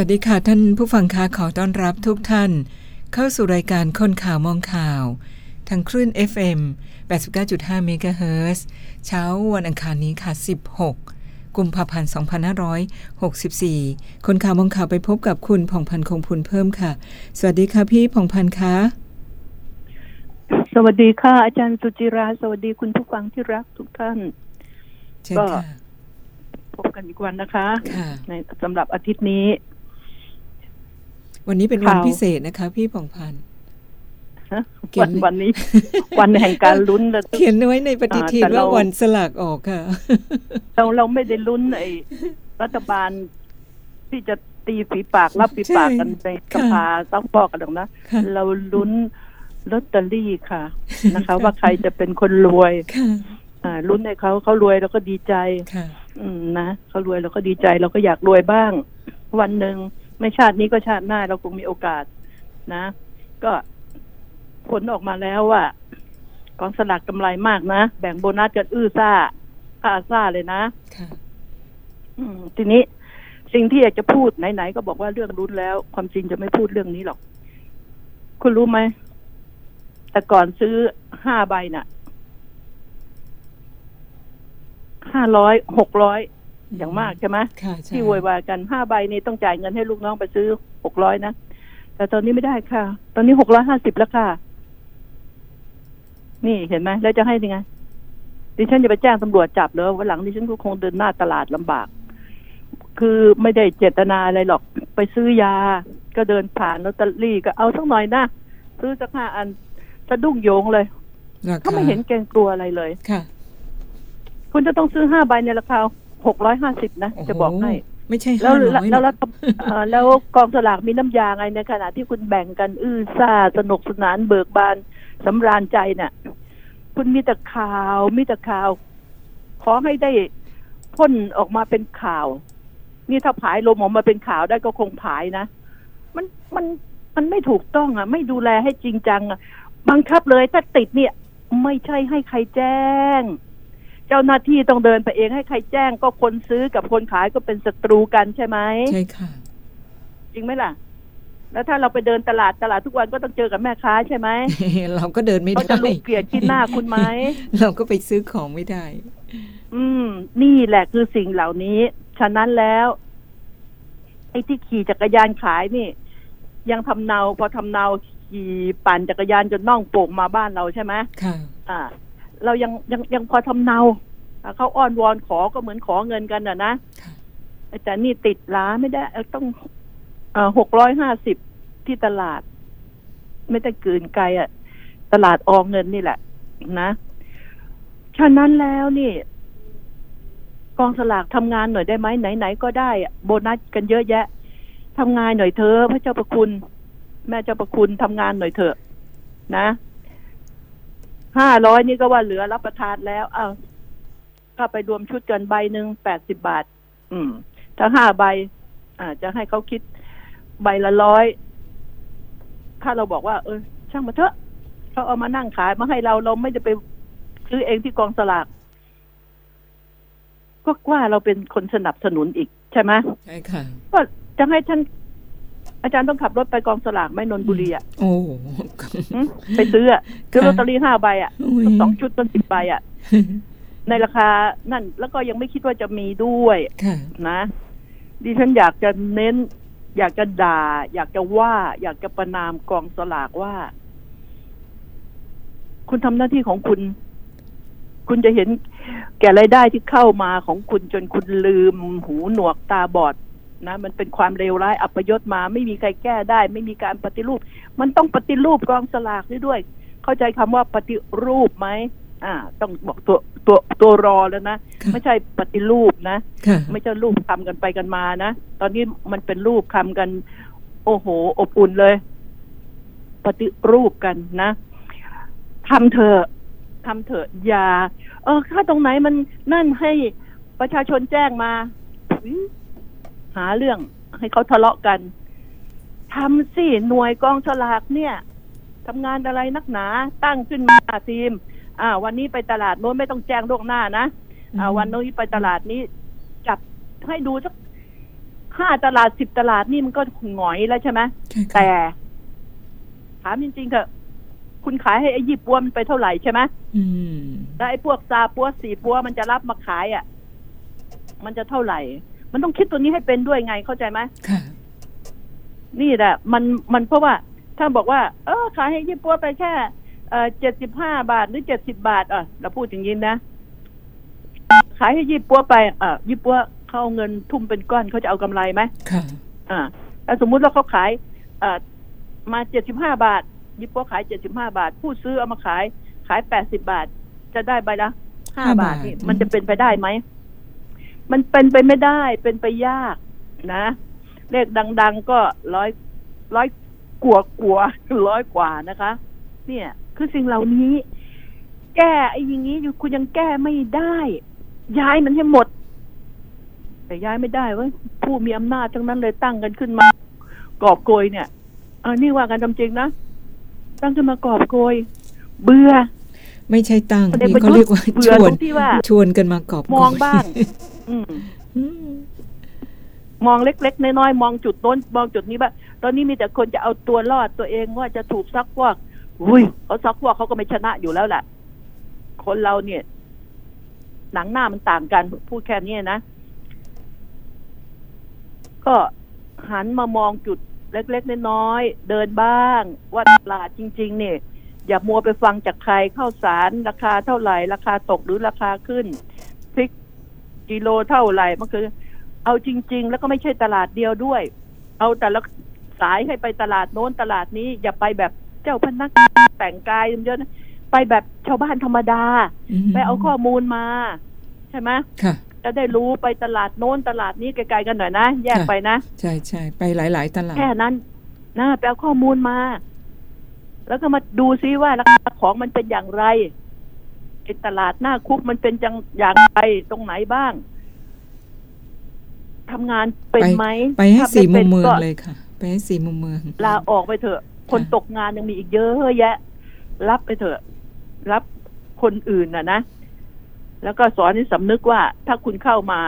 วัสดีค่ะท่านผู้ฟังคะขอต้อนรับทุกท่าน เข้าสู่รายการคนข่าวมองข่าว ทางคลื่น FM 89.5เมกะเฮิรตซ์เช้าวันอังคารนี้ค่ะ 16 กุมภาพันธ์ 2564 คนข่าวมองข่าวไปพบกับคุณผ่องพันธ์คงพุนเพิ่มค่ะ สวัสดีค่ะพี่ผ่องพันธ์คะสวัสดีค่ะ อาจารย์สุจิรา สวัสดีคุณผู้ฟังที่รักทุกท่านเชิญค่ะพบกันอีกวันนะคะค่ะในสำหรับอาทิตย์นี้ วันนี้เป็นวันข่าวพิเศษนะคะ พี่ผ่องพันธ์ฮะเขียวันนวันนี้ วันแห่งการลุ้นระทึกเขียนไว้ในปฏิทินอ่าแต่ว่าเราวันสลากออกค่ะ เราเราไม่ได้ลุ้นไอ้รัฐบาลที่จะตีฝีปากรับฝีปากกันในสภาต้องบอกกันหรอกนะค่ะเราลุ้นลอตเตอรี่ค่ะ นะคะ ว่าใครจะเป็นคนรวยค่ะอ่าลุ้นให้เขาเขารวยเราก็ดีใจค่ะอืมนะเขารวยเราก็ดีใจเราก็อยากรวยบ้าง วันหนึ่ง ไม่ชาตินี้ก็ชาติหน้าเราคงมีโอกาสนะ ก็ผลออกมาแล้วว่ากองสลากกำไรมากนะ แบ่งโบนัสกันอื้อซ่าอ้าซ่าเลยนะค่ะอืมทีนี้สิ่งที่อยากจะพูดไหนๆก็บอกว่าเรื่องรุ้นแล้ว ความจริงจะไม่พูดเรื่องนี้หรอก คุณรู้ไหมแต่ก่อนซื้อห้าใบน่ะห้าร้อยหกร้อย อย่างมากใช่ไหมค่ะใช่ที่โวยวายกันห้าใบนี้ต้องจ่ายเงินให้ลูกน้องไปซื้อหกร้อยนะ แต่ตอนนี้ไม่ได้ค่ะ ตอนนี้หกร้อยห้าสิบแล้วค่ะ นี่เห็นไหมแล้วจะให้ยังไงดิฉันจะไปแจ้งตำรวจจับเลยวันหลังดิฉันก็คงเดินหน้าตลาดลำบาก คือไม่ได้เจตนาอะไรหรอก ไปซื้อยา ก็เดินผ่านลอตเตอรี่ก็เอาสักหน่อยนะซื้อสักห้าอันสะดุ้งโยงเลยราก็คาไม่เห็นเกรงกลัวอะไรเลยค่ะ คุณจะต้องซื้อห้าใบในราคา หกร้อยห้าสิบนะโโหจะบอกให้ ไม่ใช่แล้ห้าวร้อยแล้วหรรัอกฐเอ่อแล้วกองสลากมีน้ำยาไงในขณะที่คุณแบ่งกันอื้อซ่าสนุกสนานเบิกบานสำราญใจเนี่ยคุณมีแต่ข่าวมีแต่ข่าว ขอให้ได้พ่นออกมาเป็นข่าว นี่ถ้าผายลมออกมาเป็นข่าวได้ก็คงผายนะมันมันมันไม่ถูกต้องอะ ไม่ดูแลให้จริงจังอะบังคับเลยถ้าติดเนี่ย ไม่ใช่ให้ใครแจ้ง เจ้าหน้าที่ต้องเดินไปเองให้ใครแจ้งก็คนซื้อกับคนขายก็เป็นศัตรูกันใช่ไหมใช่ค่ะ จริงไหมล่ะ แล้วถ้าเราไปเดินตลาดตลาดทุกวันก็ต้องเจอกับแม่ค้าใช่ไหมเราก็เดินไม่เขาได้จะลุกเกลียดที่หน้าคุณไหมเราก็ไปซื้อของไม่ได้ อืม นี่แหละคือสิ่งเหล่านี้ ฉะนั้นแล้วไอ้ที่ขี่จักรยานขายนี่ ยังทำเนาพอทำเนาขี่ปั่นจักรยานจนน่องโป่งมาบ้านเราใช่ไหมค่ะ อ่า เรายังยังยังพอทำเนาเขาอ้อนวอนขอก็เหมือนขอเงินกันอะนะแต่นี่ติดล้าไม่ได้ต้องหกร้อยห้าสิบที่ตลาด ไม่ได้เกินไกลอะ ตลาดอองเงินนี่แหละ นะฉะนั้นแล้วนี่ กองสลากทำงานหน่อยได้ไหมไหนๆก็ได้อะโบนัสกันเยอะแยะทำงานหน่อยเถอะพระเจ้าประคุณ แม่เจ้าประคุณทำงานหน่อยเถอะ นะ ห้าร้อยนี่ก็ว่าเหลือรับประทานแล้วอ้าวก็ไปรวมชุดกันใบหนึ่งแปดสิบบาท อืม ถ้าห้าใบ อ่า จะให้เขาคิดใบละร้อยถ้าเราบอกว่า เออ ช่างมาเถอะเขาเอามานั่งขายมาให้เราเราไม่ได้ไปซื้อเองที่กองสลากก็ว่าเราเป็นคนสนับสนุนอีกใช่ไหมใช่ค่ะก็จะให้ท่าน อาจารย์ต้องขับรถไปกองสลากไหม่นนทบุรีอะโอ้โหหึไปซื้ออะซื้อลอตเตอรี่ห้าใบอะโอ้ยสองชุดต้นสิบใบอะ ในราคานั่นแล้วก็ยังไม่คิดว่าจะมีด้วยค่ะนะดิฉันอยากจะเน้น อยากจะด่า อยากจะว่า อยากจะประนามกองสลากว่า คุณทำหน้าที่ของคุณ คุณจะเห็นแก่รายได้ที่เข้ามาของคุณจนคุณลืม หูหนวกตาบอด นะมันเป็นความเลวร้ายอัปยศมา ไม่มีใครแก้ได้ ไม่มีการปฏิรูป มันต้องปฏิรูปกองสลากนี้ด้วย เข้าใจคำว่าปฏิรูปไหมอ่า ต้องบอกตัวตัวตัวรอแล้วนะค่ะไม่ใช่ปฏิรูปนะค่ะไม่ใช่รูปคำกันไปกันมานะตอนนี้มันเป็นรูปคำกัน โอ้โห อบอุ่นเลย ปฏิรูปกันนะทำเถอะทำเถอะอย่าเออถ้าตรงไหนมันนั่นให้ประชาชนแจ้งมาอุ๊ย หาเรื่องให้เขาทะเลาะกันทำสิหน่วยกองฉลากเนี่ยทำงานอะไรนักหนาตั้งขึ้นมาทีม อ่า วันนี้ไปตลาดโน้นไม่ต้องแจ้งล่วงหน้านะอ่า วันนี้ไปตลาดนี้ จับให้ดูสักห้าตลาดสิบตลาดนี่มันก็หงอยแล้วใช่ไหมใช่ค่ะแต่ถามจริงๆเถอะคุณขายให้ไอ้ยี่ปัวมันไปเท่าไหร่ใช่ไหมอืมแล้วไอ้พวกซาปัวสีปัวมันจะรับมาขายอะ มันจะเท่าไหร่ มันต้องคิดตัวนี้ให้เป็นด้วยไงเข้าใจไหมค่ะนี่แหละมันมันเพราะว่า ถ้าบอกว่า เออขายให้ยี่ปัวไปแค่เออเจ็ดสิบห้าบาทหรือเจ็ดสิบาทอะเราพูดอย่างนี้นะขายให้ยี่ปัวไปอะยี่ปัวเขาเอาเงินทุ่มเป็นก้อนเขาจะเอากำไรไหมค่ะอ่าแต่สมมุติว่าเขาขายเอ่อมาเจ็ดสิบห้าบาทยิปโป้ขายเจ็ดสิบห้าบาท ผู้ซื้อเอามาขาย ขายแปดสิบาท จะได้ใบละห้าห้าบาบาททนี่อืมมันจะเป็นไปได้ไหม มันเป็นไปไม่ได้เป็นไปยากนะ เลขดัง ๆ ก็ร้อยร้อยกว่ากว่าร้อยกว่านะคะ เนี่ย คือสิ่งเหล่านี้ แก้ไอ้อย่างนี้อยู่คุณยังแก้ไม่ได้ ย้ายมันให้หมด แต่ย้ายไม่ได้เว้ยผู้มีอำนาจทั้งนั้นเลยตั้งกันขึ้นมากอบโกยเนี่ยเออนี่ว่ากันทำจริงนะตั้งขึ้นมากอบโกย เบื่อ ไม่ใช่ตั้งพลเอกนี่ประเขายุทธ์เรียกว่าเบื่ชอวตนรงที่ว่าชวนกันมากอบโกยมองบ้างอืมอืมมองเล็ก ๆ น้อยๆมองจุดโน้นมองจุดนี้บ้างตอนนี้มีแต่คนจะเอาตัวรอดตัวเองว่าจะถูกซักพวกอุ้ยเขาซักพวกเขาก็ไม่ชนะอยู่แล้วแหละคนเราเนี่ย หนังหน้ามันต่างกัน พูดแค่นี้นะ ก็หันมามองจุดเล็ก ๆ น้อยๆเดินบ้าง ว่าตลาดจริง ๆ เนี่ย อย่ามัวไปฟังจากใครข้าวสารราคาเท่าไหร่ ราคาตกหรือราคาขึ้นพริกกิโลเท่าไหร่มันคือ เอาจริง ๆ แล้วก็ไม่ใช่ตลาดเดียวด้วย เอาแต่ละสายให้ไปตลาดโน้นตลาดนี้ อย่าไปแบบเจ้าพนักงานแต่งกายเยอะนะไปแบบชาวบ้านธรรมดามไปเอาข้อมูลมา ใช่ไหมค่ะจะได้รู้ไปตลาดโน้นตลาดนี้ไกลๆกันหน่อยนะ แยกค่ะไปนะ ใช่ใช่ไปหลาย ๆ ตลาด แค่นั้นนะไปเอาข้อมูลมา แล้วก็มาดูซิว่าราคาของมันเป็นอย่างไรไอ้ตลาดหน้าคุกมันเป็นจังอย่างไรตรงไหนบ้างทำงานเป็นไหมไปให้ถ้าสี่มุป็มนเมืองก็เลยค่ะ ไปให้สี่มุมเมืองลาออกไปเถอะ คนค่ะตกงานยังมีอีกเยอะแยะ รับไปเถอะ รับคนอื่นน่ะนะ แล้วก็สอนให้สำนึกว่า ถ้าคุณเข้ามา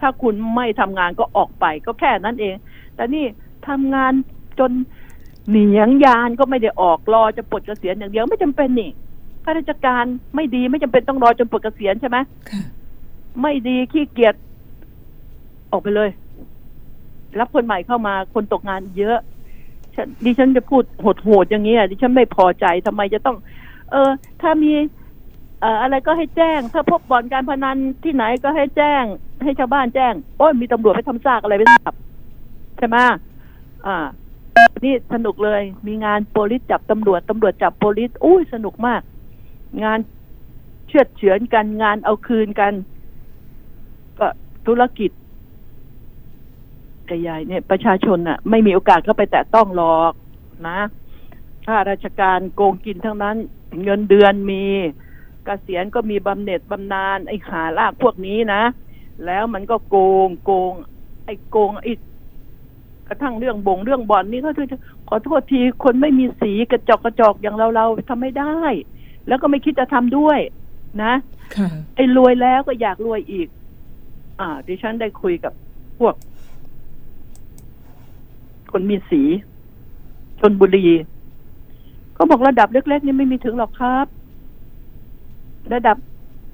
ถ้าคุณไม่ทำงานก็ออกไปก็แค่นั้นเอง แต่นี่ทำงานจน เหนียงยานก็ไม่ได้ออกรอจะปลดเกษียณอย่างเดียวไม่จำเป็นนี่ข้าราชการไม่ดีไม่จำเป็นต้องรอจนปลดเกษียณใช่ไหมไม่ดีขี้เกียจออกไปเลย รับคนใหม่เข้ามาคนตกงานเยอะฉันดิฉันจะพูดโหดๆอย่างนี้อะดิฉันไม่พอใจทำไมจะต้อง เออ ถ้ามีเอ่ออะไรก็ให้แจ้ง ถ้าพบบ่อนการพนันที่ไหนก็ให้แจ้ง ให้ชาวบ้านแจ้ง โอ้ยมีตำรวจไปทำซากอะไรไม่ทราบใช่ไหมอ่า นี่สนุกเลย มีงานโปลิสจับตำรวจตำรวจจับโปลิสอุ้ยสนุกมาก งานเชือดเฉือนกันงานเอาคืนกัน ก็ธุรกิจใหญ่ๆเนี่ยประชาชนน่ะไม่มีโอกาสเข้าไปแตะต้องหรอกนะข้าราชการโกงกินทั้งนั้น เงินเดือนมีกเกษียณก็มีบำเหน็จบำนาญไอ้หาลากพวกนี้นะ แล้วมันก็โกงโกง ไอ้โกงไอ้ กระทั่งเรื่องบงเรื่องบอลนี่ก็คือขอโทษทีคนไม่มีสีกระจอกกระจอกอย่างเราเราทำไม่ได้ แล้วก็ไม่คิดจะทำด้วยนะค่ะไอ้รวยแล้วก็อยากรวยอีก อ่า ดิฉันได้คุยกับพวก คนมีสีชนบุรีเขาบอกระดับเล็กๆนี่ไม่มีถึงหรอกครับ ระดับ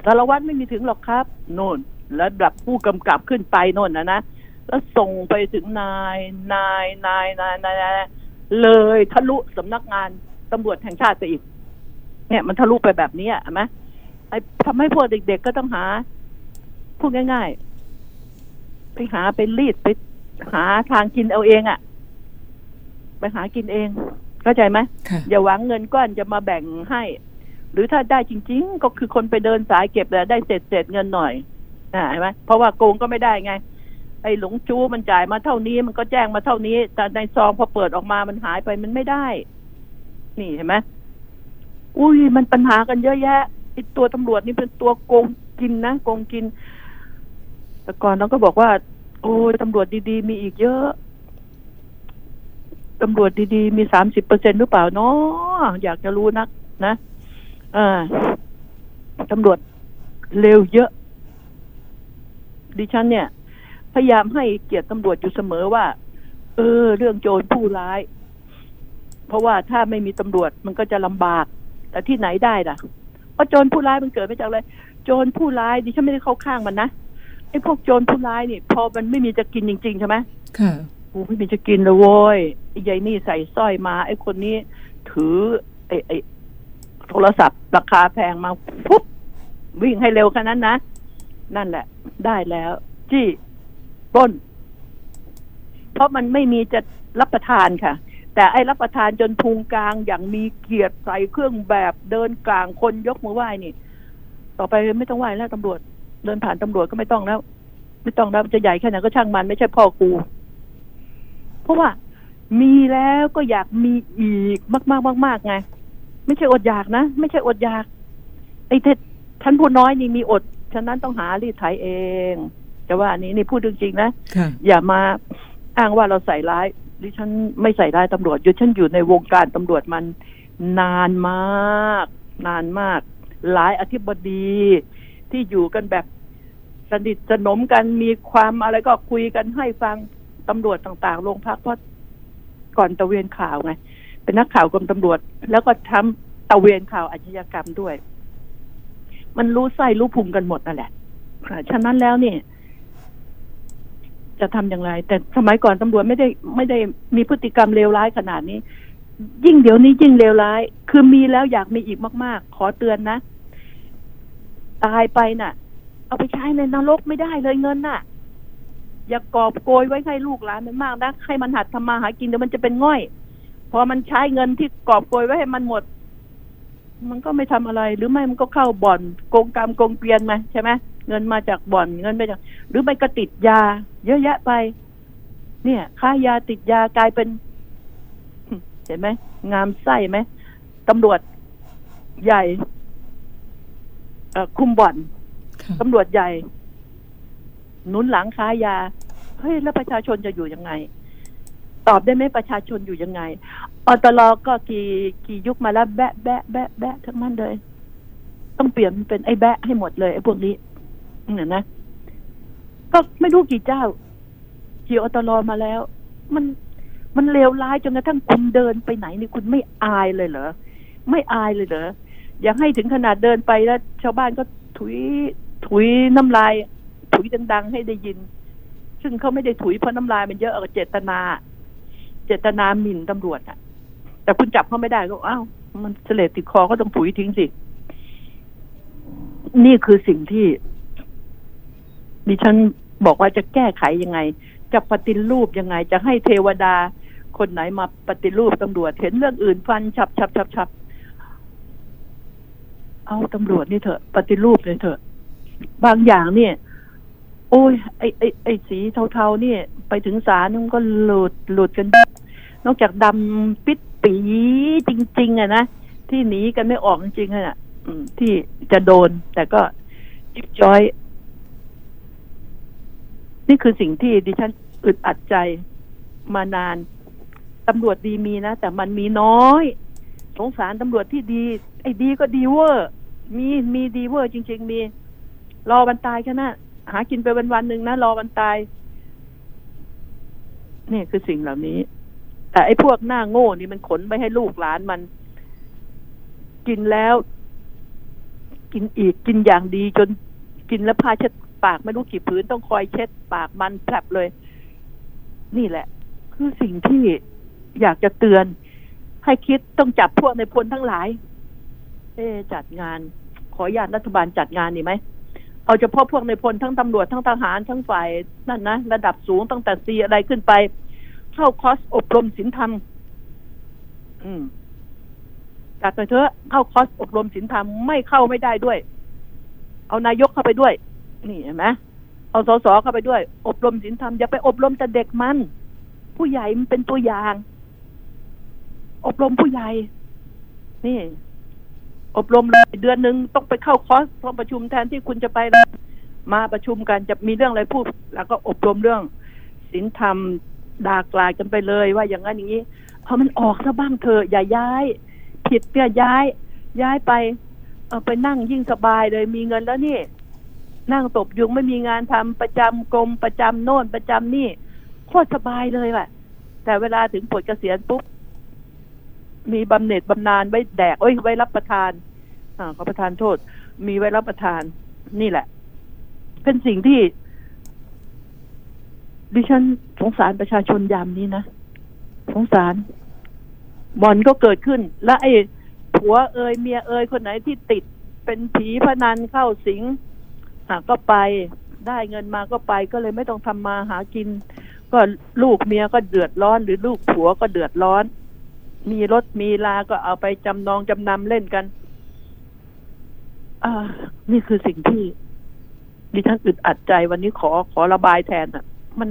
สารวัตรไม่มีถึงหรอกครับ โน่นระดับผู้กำกับขึ้นไปโน่นนะนะ แล้วส่งไปถึงนายนายนายนายนายนายเลยทะลุสำนักงานตำรวจแห่งชาติไปอีก เนี่ย มันทะลุไปแบบนี้อะเห็นไหมไอ้ทำให้พวกเด็กๆก็ต้องหาพูดง่ายๆ ไปหาไปรีดไปหาทางกินเอาเองอะ่ะ ไปหากินเองเข้าใจไหมค่ะอย่าหวังเงินก้อนจะมาแบ่งให้ หรือถ้าได้จริง ๆ ก็คือคนไปเดินสายเก็บแล้วได้เศษเศษๆเงินหน่อยอ่าเห็นไหมเพราะว่าโกงก็ไม่ได้ไง ไอ้หลงจู้มันจ่ายมาเท่านี้ มันก็แจ้งมาเท่านี้ แต่ในซองพอเปิดออกมามันหายไปมันไม่ได้ นี่เห็นไหมอุ้ยมันปัญหากันเยอะแยะไอ้ตัวตำรวจนี่เป็นตัวโกงกินนะโกงกิน แต่ก่อนเราก็บอกว่า โอ้ยตำรวจดีๆ มีอีกเยอะตำรวจดีๆ มีสามสิบเปอร์เซ็นหรือเปล่าเนาะอยากจะรู้นัก นะอ่าตำรวจเร็วเยอะ ดิฉันเนี่ย ยายามให้เกียรติตำรวจอยู่เสมอว่า เออ เรื่องโจรผู้ร้าย เพราะว่าถ้าไม่มีตำรวจมันก็จะลำบาก แต่ที่ไหนได้ล่ะเพราะโจรผู้ร้ายมันเกิดมาจากอะไรโจรผู้ร้ายดิฉันไม่ได้เข้าข้างมันนะไอ้พวกโจรผู้ร้ายนี่พอมันไม่มีจะกินจริงๆใช่ไหมค่ะโอ้ไม่มีจะกินเลยโว้ยไอ้ยายนี่ใส่สร้อยมา ไอ้คนนี้ถือ ไอ้ไอ้โทรศัพท์ราคาแพงมาปุ๊บวิ่งให้เร็วขนาดนั้นนะ นั่นแหละ ได้แล้ว จี้ ปล้น เพราะมันไม่มีจะรับประทานค่ะ แต่ไอ้รับประทานจนพุงกลางอย่างมีเกียรติใส่เครื่องแบบเดินกลางคนยกมือไหว้นี่ ต่อไปไม่ต้องไหว้แล้วตำรวจ เดินผ่านตำรวจก็ไม่ต้องแล้ว ไม่ต้องแล้วจะใหญ่แค่ไหนก็ช่างมันไม่ใช่พ่อกู เพราะว่ามีแล้วก็อยากมีอีกมากมากมากมากๆไงไม่ใช่อดอยากนะ ไม่ใช่อดอยากไอ้ทท่านผู้น้อยนี่มีอด ฉะนั้นต้องหารีดไถเอง แต่ว่าอันนี้นี่พูดจริงๆนะค่ะอย่ามาอ้างว่าเราใส่ร้าย ดิฉันไม่ใส่ร้ายตำรวจอยู่ฉันอยู่ในวงการตำรวจมันนานมาก นานมาก หลายอธิบดีที่อยู่กันแบบสนิทสนมกันมีความอะไรก็คุยกันให้ฟังตำรวจต่างๆโรงพักเพราะก่อนตะเวนข่าวไง เป็นนักข่าวกรมตำรวจ แล้วก็ทำตะเวนข่าวอาชญากรรมด้วย มันรู้ไส้รู้พุงกันหมดนั่นแหละค่ะฉะนั้นแล้วเนี่ย จะทำอย่างไร แต่สมัยก่อนตำรวจไม่ได้ไม่ได้มีพฤติกรรมเลวร้ายขนาดนี้ ยิ่งเดี๋ยวนี้ยิ่งเลวร้าย คือมีแล้วอยากมีอีกมาก ๆ ขอเตือนนะ ตายไปน่ะ เอาไปใช้ในนรกไม่ได้เลยเงินน่ะ อย่ากอบโกยไว้ให้ลูกหลานมันมากนะให้มันหัดทำมาหากินเดี๋ยวมันจะเป็นง่อย พอมันใช้เงินที่กอบโกยไว้ให้มันหมด มันก็ไม่ทำอะไร หรือไม่มันก็เข้าบ่อนโกงกรรมโกงเกลียนมาใช่ไหม เงินมาจากบ่อนเงินมาจากหรือไม่ก็ติดยา เยอะแยะไป เนี่ยค่ายาติดยากลายเป็นเห็นไหมงามไส้ไหมตำรวจใหญ่เอ่อคุมบ่อนค่ะตำรวจใหญ่หนุนหลังค้ายาเฮ้ยแล้วประชาชนจะอยู่ยังไง ตอบได้ไหมประชาชนอยู่ยังไงอตลก็กี่กี่ยุคมาแล้วแบะแบะแบะแบะทั้งนั้นเลย ต้องเปลี่ยนเป็นไอ้แบะให้หมดเลยไอ้พวกนี้ เนี่ยนะก็ไม่รู้กี่เจ้ากี่อตลมาแล้ว มันมันเลวร้ายจนกระทั่งคุณเดินไปไหนนี่คุณไม่อายเลยเหรอไม่อายเลยเหรออยากให้ถึงขนาดเดินไปแล้ว ชาวบ้านก็ถุยถุยน้ำลาย ถุยดังๆให้ได้ยิน ซึ่งเขาไม่ได้ถุยเพราะน้ำลายมันเยอะเอาเจตนา เจตนาหมิ่นตำรวจอะแต่คุณจับเขาไม่ได้ก็อ้าวมันเสลดติดคอก็ต้องถุยทิ้งสิ นี่คือสิ่งที่ ดิฉันบอกว่าจะแก้ไขยังไง จะปฏิรูปยังไง จะให้เทวดาคนไหนมาปฏิรูปตำรวจ เห็นเรื่องอื่นฟันฉับฉับฉับฉับเอาตำรวจนี่เถอะ ปฏิรูปเลยเถอะ บางอย่างเนี่ย โอ้ยไอไอไอสีเทาๆเนี่ยไปถึงศาลมันก็หลุดหลุดกัน นอกจากดำปิดปีจริง ๆอะนะที่หนีกันไม่ออกจริงๆอะนะที่จะโดน แต่ก็จิบจอย นี่คือสิ่งที่ดิฉันอึดอัดใจมานานตำรวจดีมีนะ แต่มันมีน้อย สงสารตำรวจที่ดี ไอ้ดีก็ดีเวอร์ มีมีดีเวอร์จริง ๆ มี รอวันตายแค่นั้นหากินไปวันวันหนึ่งนะ รอวันตาย นี่คือสิ่งเหล่านี้ แต่ไอ้พวกหน้าโง่นี่มันขนไปให้ลูกหลานมัน กินแล้ว กินอีกกินอย่างดีจนกินแล้วผ้าเช็ด ปากไม่รู้กี่ผืนต้องคอยเช็ด ปากมันแผลบเลย นี่แหละ คือสิ่งที่อยากจะเตือน ให้คิดต้องจับพวกในพลทั้งหลาย เอจัดงาน ขออนุญาตรัฐบาลจัดงานดีไหมเอาเฉพาะพวกในพลทั้งตำรวจทั้งทหารทั้งฝ่ายนั่นนะระดับสูงตั้งแต่ซีอะไรขึ้นไป เข้าคอร์สอบรมศีลธรรม อืมจัดไปเถอะเข้าคอร์สอบรมศีลธรรมไม่เข้าไม่ได้ด้วย เอานายกเข้าไปด้วย นี่เห็นไหมเอาสสเข้าไปด้วย อบรมศีลธรรมอย่าไปอบรมแต่เด็กมัน ผู้ใหญ่มันเป็นตัวอย่าง อบรมผู้ใหญ่ นี่ อบรมเลยเดือนหนึ่งต้องไปเข้าคอร์สต้องประชุมแทนที่คุณจะไปมาประชุมกันจะมีเรื่องอะไรพูด แล้วก็อบรมเรื่องศีลธรรมด่ากลายกันไปเลยว่าอย่างนั้นอย่างนี้เอามันออกซะบ้างเถอะอย่าย้าย ผิดเนี่ยย้าย ย้ายไป เอาไปนั่งยิ่งสบายเลยมีเงินแล้วนี่ นั่งตบยุงไม่มีงานทำประจำกรมประจำโน่นประจำนี่โคตรสบายเลยว่ะ แต่เวลาถึงปลดเกษียณปุ๊บมีบำเหน็จบำนาญไว้แดกเอ้ยไว้รับประทานอ่าขอประทานโทษ มีไว้รับประทานนี่แหละ เป็นสิ่งที่ดิฉันสงสารประชาชนยามนี้นะสงสารบ่อนก็เกิดขึ้น และไอ้ผัวเอยเมียเอยคนไหนที่ติดเป็นผีพนันเข้าสิง อะก็ไปได้เงินมาก็ไปก็เลยไม่ต้องทำมาหากิน ก็ลูกเมียก็เดือดร้อน หรือลูกผัวก็เดือดร้อน มีรถมีลาก็เอาไปจำนองจำนำเล่นกันอ่านี่คือสิ่งที่ดิฉันอึดอัดใจวันนี้ขอขอระบายแทนอะ มัน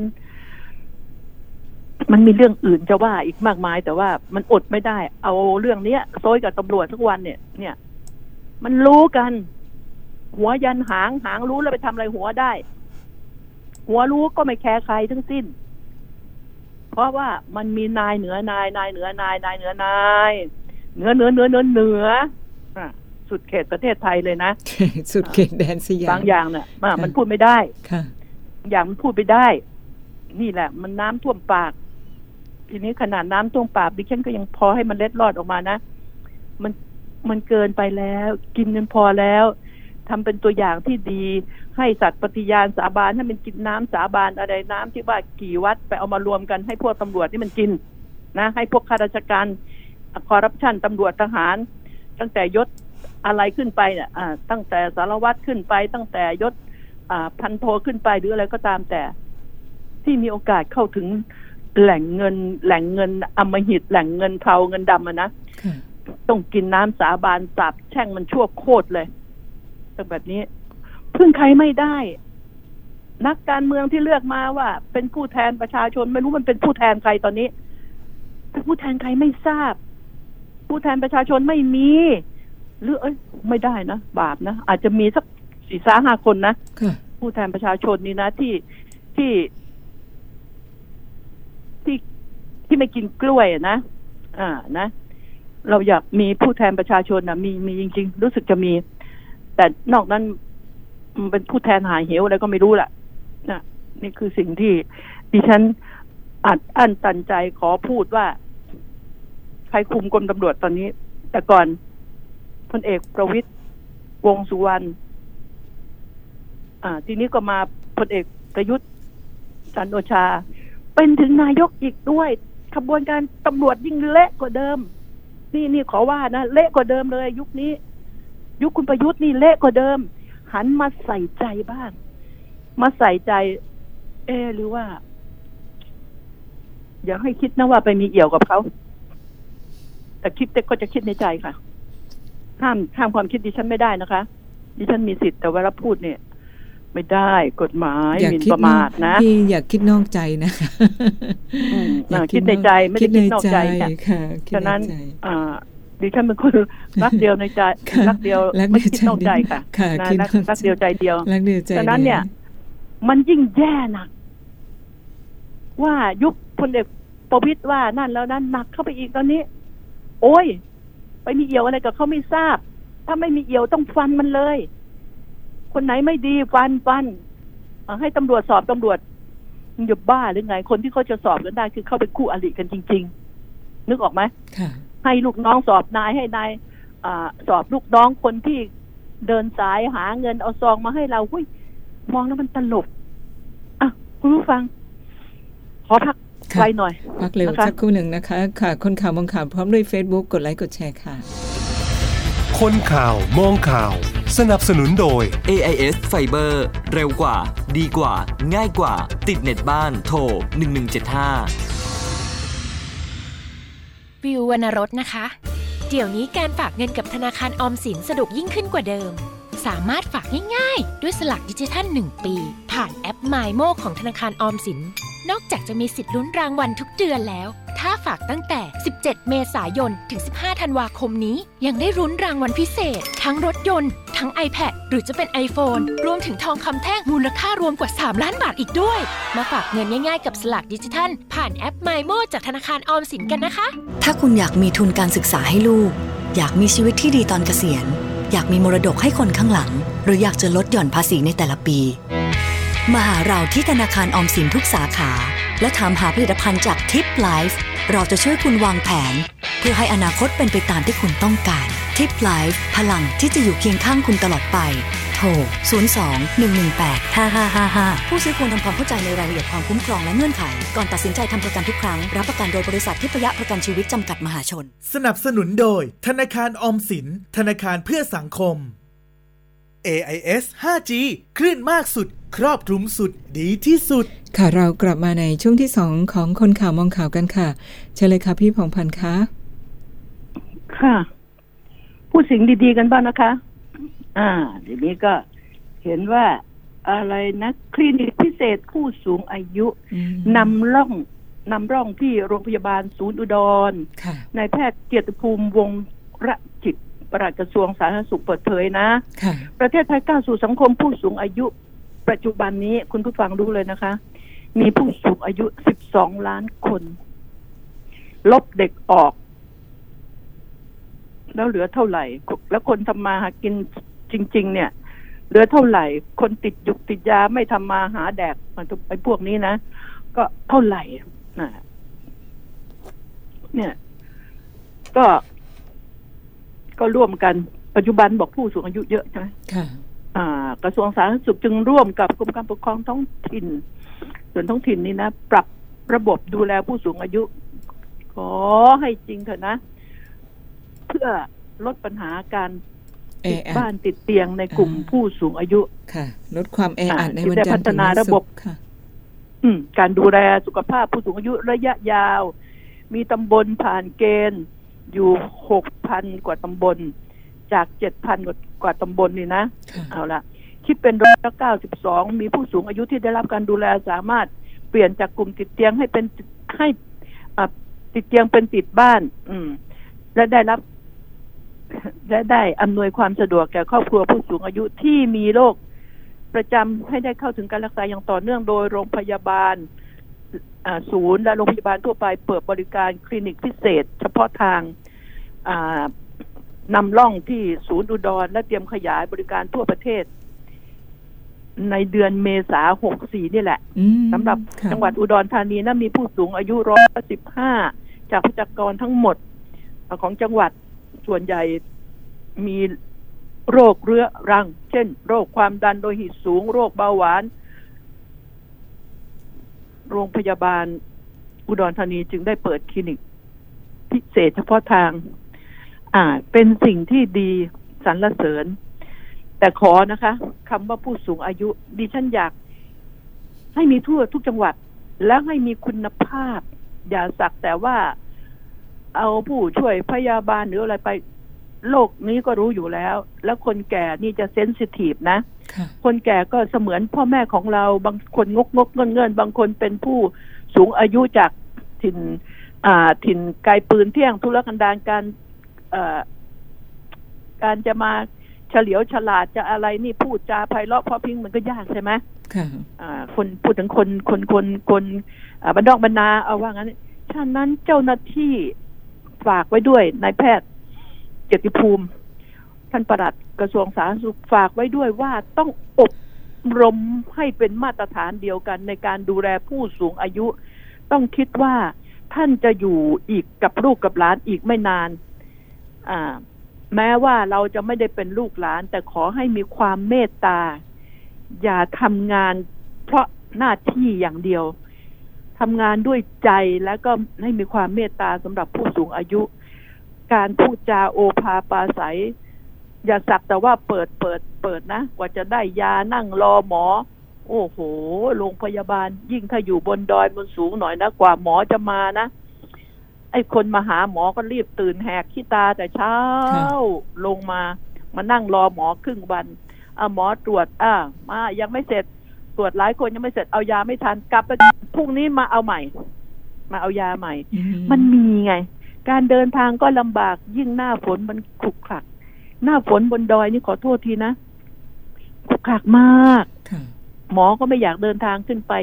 มันมีเรื่องอื่นจะว่าอีกมากมาย แต่ว่ามันอดไม่ได้ เอาเรื่องเนี้ยโซยกับตำรวจทุกวันเนี่ย เนี่ย มันรู้กัน หัวยันหางหางรู้แล้วไปทำอะไรหัวได้ หัวรู้ก็ไม่แคร์ใครทั้งสิ้น เพราะว่ามันมีนายเหนือนายนายเหนือนายนายเหนือนายเหนือเหนือเหนือเหนือเหนืออะสุดเขตประเทศไทยเลยนะ สุดเขตแดนสยามบางอย่างเนี่ยอะค่ะมันพูดไม่ได้ค่ะอย่างมันพูดไปได้ นี่แหละ มันน้ำท่วมปาก ทีนี้ขนาดน้ำท่วมปากดิฉันก็ยังพอให้มันเล็ดรอดออกมานะ มันมันเกินไปแล้ว กินเงินพอแล้ว ทำเป็นตัวอย่างที่ดี ให้สัตว์ปฏิญาณสาบานให้มันกินน้ำสาบานอะไรน้ำที่ว่ากี่วัดไปเอามารวมกันให้พวกตำรวจที่มันกินนะให้พวกข้าราชการคอร์รัปชันตำรวจทหาร ตั้งแต่ยศอะไรขึ้นไปเนี่ยอ่าตั้งแต่สารวัตรขึ้นไป ตั้งแต่ยศอ่าพันโทขึ้นไปหรืออะไรก็ตามแต่ ที่มีโอกาสเข้าถึงแหล่งเงิน แหล่งเงินอำมหิตแหล่งเงินเทาเงินดำอะนะค่ะต้องกินน้ำสาบานสาบแช่งมันชั่วโคตรเลย เป็นแบบนี้ พึ่งใครไม่ได้ นักการเมืองที่เลือกมาว่า เป็นผู้แทนประชาชนไม่รู้มันเป็นผู้แทนใครตอนนี้เป็นผู้แทนใครไม่ทราบ ผู้แทนประชาชนไม่มี หรือเอ้ยไม่ได้นะบาปนะอาจจะมีสักสี่สาห้าคนนะค่ะผู้แทนประชาชนนี่นะที่ที่ที่ที่ไม่กินกล้วยอะนะ อ่านะ เราอยากมีผู้แทนประชาชนนะมีมีจริง ๆ รู้สึกจะมี แต่นอกนั้นมันเป็นผู้แทนหายเหวอะไรก็ไม่รู้แหละนะนี่คือสิ่งที่ดิฉันอัดอั้นตันใจขอพูดว่า ใครคุมกรมตำรวจตอนนี้ แต่ก่อนพลเอกประวิตยวงสุวรรณอ่า ทีนี้ก็มาพลเอกประยุทธ์จันโอชา เป็นถึงนายกอีกด้วยขบวนการตำรวจยิ่งเละกว่าเดิม นี่นี่ขอว่านะ เละกว่าเดิมเลย ยุคนี้ ยุคคุณประยุทธ์นี่เละกว่าเดิม หันมาใส่ใจบ้าง มาใส่ใจเออหรือว่า อย่าให้คิดนะว่าไปมีเอี่ยวกับเขาแต่คิดแต่ก็จะคิดในใจค่ะ ห้ามห้ามความคิดดิฉันไม่ได้นะคะ ดิฉันมีสิทธิ์แต่เวลาพูดเนี่ย ไม่ได้กฎหมายอย่าหมิ่นคิดประมาทนะพี่อย่าคิดนอกใจนะคะอืมอย่าอ่าคิดในใจไม่ได้คิดนอกใจค่ะค่ะคิดฉะนั้นใใจอ่า ดิฉันเป็นคนรักเดียวในใจค่ะรักเดียวรักเดียวไม่คิดนอกใจค่ะค่ะนะคิดรักนอกใจรักเดียวใจเดียวรักเดียวใจฉะนั้นเนี่ย มันยิ่งแย่หนัก ว่ายุคพลเอกประวิตยว่านั่นแล้วนั้นหนักเข้าไปอีกตอนนี้ โอ้ย ไปมีเอี่ยวอะไรกับเขาไม่ทราบ ถ้าไม่มีเอี่ยวต้องฟันมันเลย คนไหนไม่ดีฟันฟันอ่าให้ตำรวจสอบตำรวจมึงจะบ้าหรือไง คนที่เขาจะสอบกันได้ คือเข้าเป็นคู่อริกันจริง ๆ นึกออกไหมค่ะ ให้ลูกน้องสอบนายให้นายอาสอบลูกน้องคนที่เดินสายหาเงินเอาซองมาให้เราหุ้ยมองแล้วมันตลกอะคุณผู้ฟัง ขอพักค่ะไว้หน่อย พักเร็วนะคะสักครู่หนึ่งนะคะ ค่ะ คนข่าวมองข่าวพร้อมด้วย Facebook กดไลค์กดแชร์ค่ะ คนข่าวมองข่าว สนับสนุนโดย AIS Fiber เร็วกว่า ดีกว่า ง่ายกว่า ติดเน็ตบ้านโทร1175 วิววรรณรสนะคะ เดี๋ยวนี้การฝากเงินกับธนาคารออมสินสะดวกยิ่งขึ้นกว่าเดิม สามารถฝากง่ายๆ ด้วยสลักดิจิทัล 1 ปี ผ่านแอป m y m o ของธนาคารออมสิน นอกจากจะมีสิทธิ์ลุ้นรางวัลทุกเดือนแล้ว ถ้าฝากตั้งแต่ 17 เมษายน ถึง 15 ธันวาคมนี้ ยังได้รุ้นรางวัลพิเศษ ทั้งรถยนต์ ทั้ง iPad หรือจะเป็น iPhone รวมถึงทองคำแท่งมูลค่ารวมกว่า 3 ล้านบาทอีกด้วย มาฝากเงินง่ายๆกับสลักดิจิทัล ผ่านแอป m y m o จากธนาคารออมสินกันนะคะ ถ้าคุณอยากมีทุนการศึกษาให้ลูก อยากมีชีวิตที่ดีตอนเกษียณ อยากมีมรดกให้คนข้างหลัง หรืออยากจะลดหย่อนภาษีในแต่ละปี มาหาเราที่ธนาคารออมสินทุกสาขา และถามหาผลิตภัณฑ์จากทิปไลฟ์เราจะช่วยคุณวางแผน เพื่อให้อนาคตเป็นไปตามที่คุณต้องการทิปไลฟ์พลังที่จะอยู่เคียงข้างคุณตลอดไปโทร 02 118 5555 ผู้ซื้อควรทำความเข้าใจในรายละเอียดความคุ้มครองและเงื่อนไข ก่อนตัดสินใจทำประกันทุกครั้ง รับประกันโดยบริษัททิพยะประกันชีวิตจำกัดมหาชน สนับสนุนโดย ธนาคารออมสิน ธนาคารเพื่อสังคม AIS 5G คลื่นมากสุด ครอบคลุมสุดดีที่สุด ค่ะเรากลับมาในช่วงที่สองของคนข่าวมองข่าวกันค่ะ เชิญเลยค่ะพี่ผ่องพันธ์คะค่ะ พูดสิ่งดีๆกันบ้างนะคะ อ่าทีนี้ก็เห็นว่าอะไรนะคลินิกพิเศษผู้สูงอายุอืมนำร่องนำร่องที่โรงพยาบาลศูนย์อุดรค่ะนายแพทย์เกียรติภูมิวงศ์ระจิตปลัดกระทรวงสาธารณสุขเปิดเผยนะค่ะประเทศไทยก้าวสู่สังคมผู้สูงอายุ ปัจจุบันนี้คุณผู้ฟังรู้เลยนะคะ มีผู้สูงอายุ 12 ล้านคน ลบเด็กออก แล้วเหลือเท่าไหร่ แล้วคนทำมาหากินจริง ๆ เนี่ย เหลือเท่าไหร่ คนติดยุกติดยาไม่ทำมาหาแดกมันไอ้พวกนี้นะ ก็เท่าไหร่นะเนี่ย ก็ก็ร่วมกันปัจจุบันบอกผู้สูงอายุเยอะใช่ไหมค่ะ กระทรวงสาธารณสุขจึงร่วมกับกรมการปกครองท้องถิ่น ส่วนท้องถิ่นนี่นะ ปรับระบบดูแลผู้สูงอายุ ขอให้จริงเถอะนะ เพื่อลดปัญหาการแอติดอับ้าดนติดเตียงในกลุ่มอ่าผู้สูงอายุค่ะ ลดความแออัดอ่าในวันจันทร์ที่ได้พัฒนาถึงวัระบบศุกร์ค่ะอืมการดูแลสุขภาพผู้สูงอายุระยะยาว มีตำบลผ่านเกณฑ์อยู่หกพันกว่าตำบล จากเจ็ดพันกว่า ตำบลนี่นะค่ะเอาละคิดเป็นร้อยละเก้าสิบสองมีผู้สูงอายุที่ได้รับการดูแลสามารถเปลี่ยนจากกลุ่มติดเตียงให้เป็นให้อะติดเตียงเป็นติดบ้าน อืม และได้รับ และได้อำนวยความสะดวกแก่ครอบครัวผู้สูงอายุที่มีโรคประจำให้ได้เข้าถึงการรักษาอย่างต่อเนื่องโดยโรงพยาบาลอ่าศูนย์และโรงพยาบาลทั่วไปเปิดบริการคลินิกพิเศษ เฉพาะทางอ่า นำร่องที่ศูนย์อุดร และเตรียมขยายบริการทั่วประเทศ ในเดือนเมษาหกสี่นี่แหละอืมสำหรับค่ะจังหวัดอุดรธานีนั้นมีผู้สูงอายุร้อยสิบห้าจากประชากรทั้งหมดของจังหวัดส่วนใหญ่มีโรคเรื้อรัง เช่น โรคความดันโลหิตสูง โรคเบาหวาน โรงพยาบาลอุดรธานีจึงได้เปิดคลินิก พิเศษเฉพาะทาง อ่า เป็นสิ่งที่ดีสรรเสริญ แต่ขอนะคะคำว่าผู้สูงอายุ ดิฉันอยาก ให้มีทั่วทุกจังหวัด แล้วให้มีคุณภาพ อย่าสักแต่ว่าเอาผู้ช่วยพยาบาลหรืออะไรไป โลกนี้ก็รู้อยู่แล้ว แล้วคนแก่นี่จะเซนซิทีฟนะค่ะคนแก่ก็เสมือนพ่อแม่ของเรา บางคนงกงกเงินเงินบางคนเป็นผู้สูงอายุจากถิ่น อ่า ถิ่นไกลปืนเที่ยงธุรกันดารการเอ่อ การจะมาเฉลียวฉลาดจะอะไรนี่พูดจาไพเราะเพราะพริ้งมันก็ยากใช่ไหมค่ะอ่าคนพูดถึงคนคนคนคนอ่าบรรดอกบรรณาเอาว่างั้นฉะนั้นเจ้าหน้าที่ฝากไว้ด้วยนายแพทย์เกียรติภูมิ ท่านประหลัดกระทรวงสาธารณสุขฝากไว้ด้วยว่าต้องอบรมให้เป็นมาตรฐานเดียวกันในการดูแลผู้สูงอายุ ต้องคิดว่าท่านจะอยู่อีกกับลูกกับหลานอีกไม่นานอ่า แม้ว่าเราจะไม่ได้เป็นลูกหลาน แต่ขอให้มีความเมตตา อย่าทำงานเพราะหน้าที่อย่างเดียวทำงานด้วยใจแล้วก็ให้มีความเมตตาสำหรับผู้สูงอายุ การพูดจาโอภาปาศัย อย่าสักแต่ว่าเปิดเปิดเปิดนะ กว่าจะได้ยานั่งรอหมอ โอ้โหโรงพยาบาล ยิ่งถ้าอยู่บนดอยบนสูงหน่อยนะ กว่าหมอจะมานะ ไอ้คนมาหาหมอก็รีบตื่นแหกขี้ตาแต่เช้าค่ะลงมามานั่งรอหมอครึ่งวันอะหมอตรวจอ่ามายังไม่เสร็จตรวจหลายคนยังไม่เสร็จเอายาไม่ทันกลับไปพรุ่งนี้มาเอาใหม่ มาเอายาใหม่อืมันมีไง การเดินทางก็ลำบากยิ่งหน้าฝนมันขรุกขลัก หน้าฝนบนดอยนี่ขอโทษทีนะขรุกขลักมากค่ะหมอก็ไม่อยากเดินทางขึ้นไป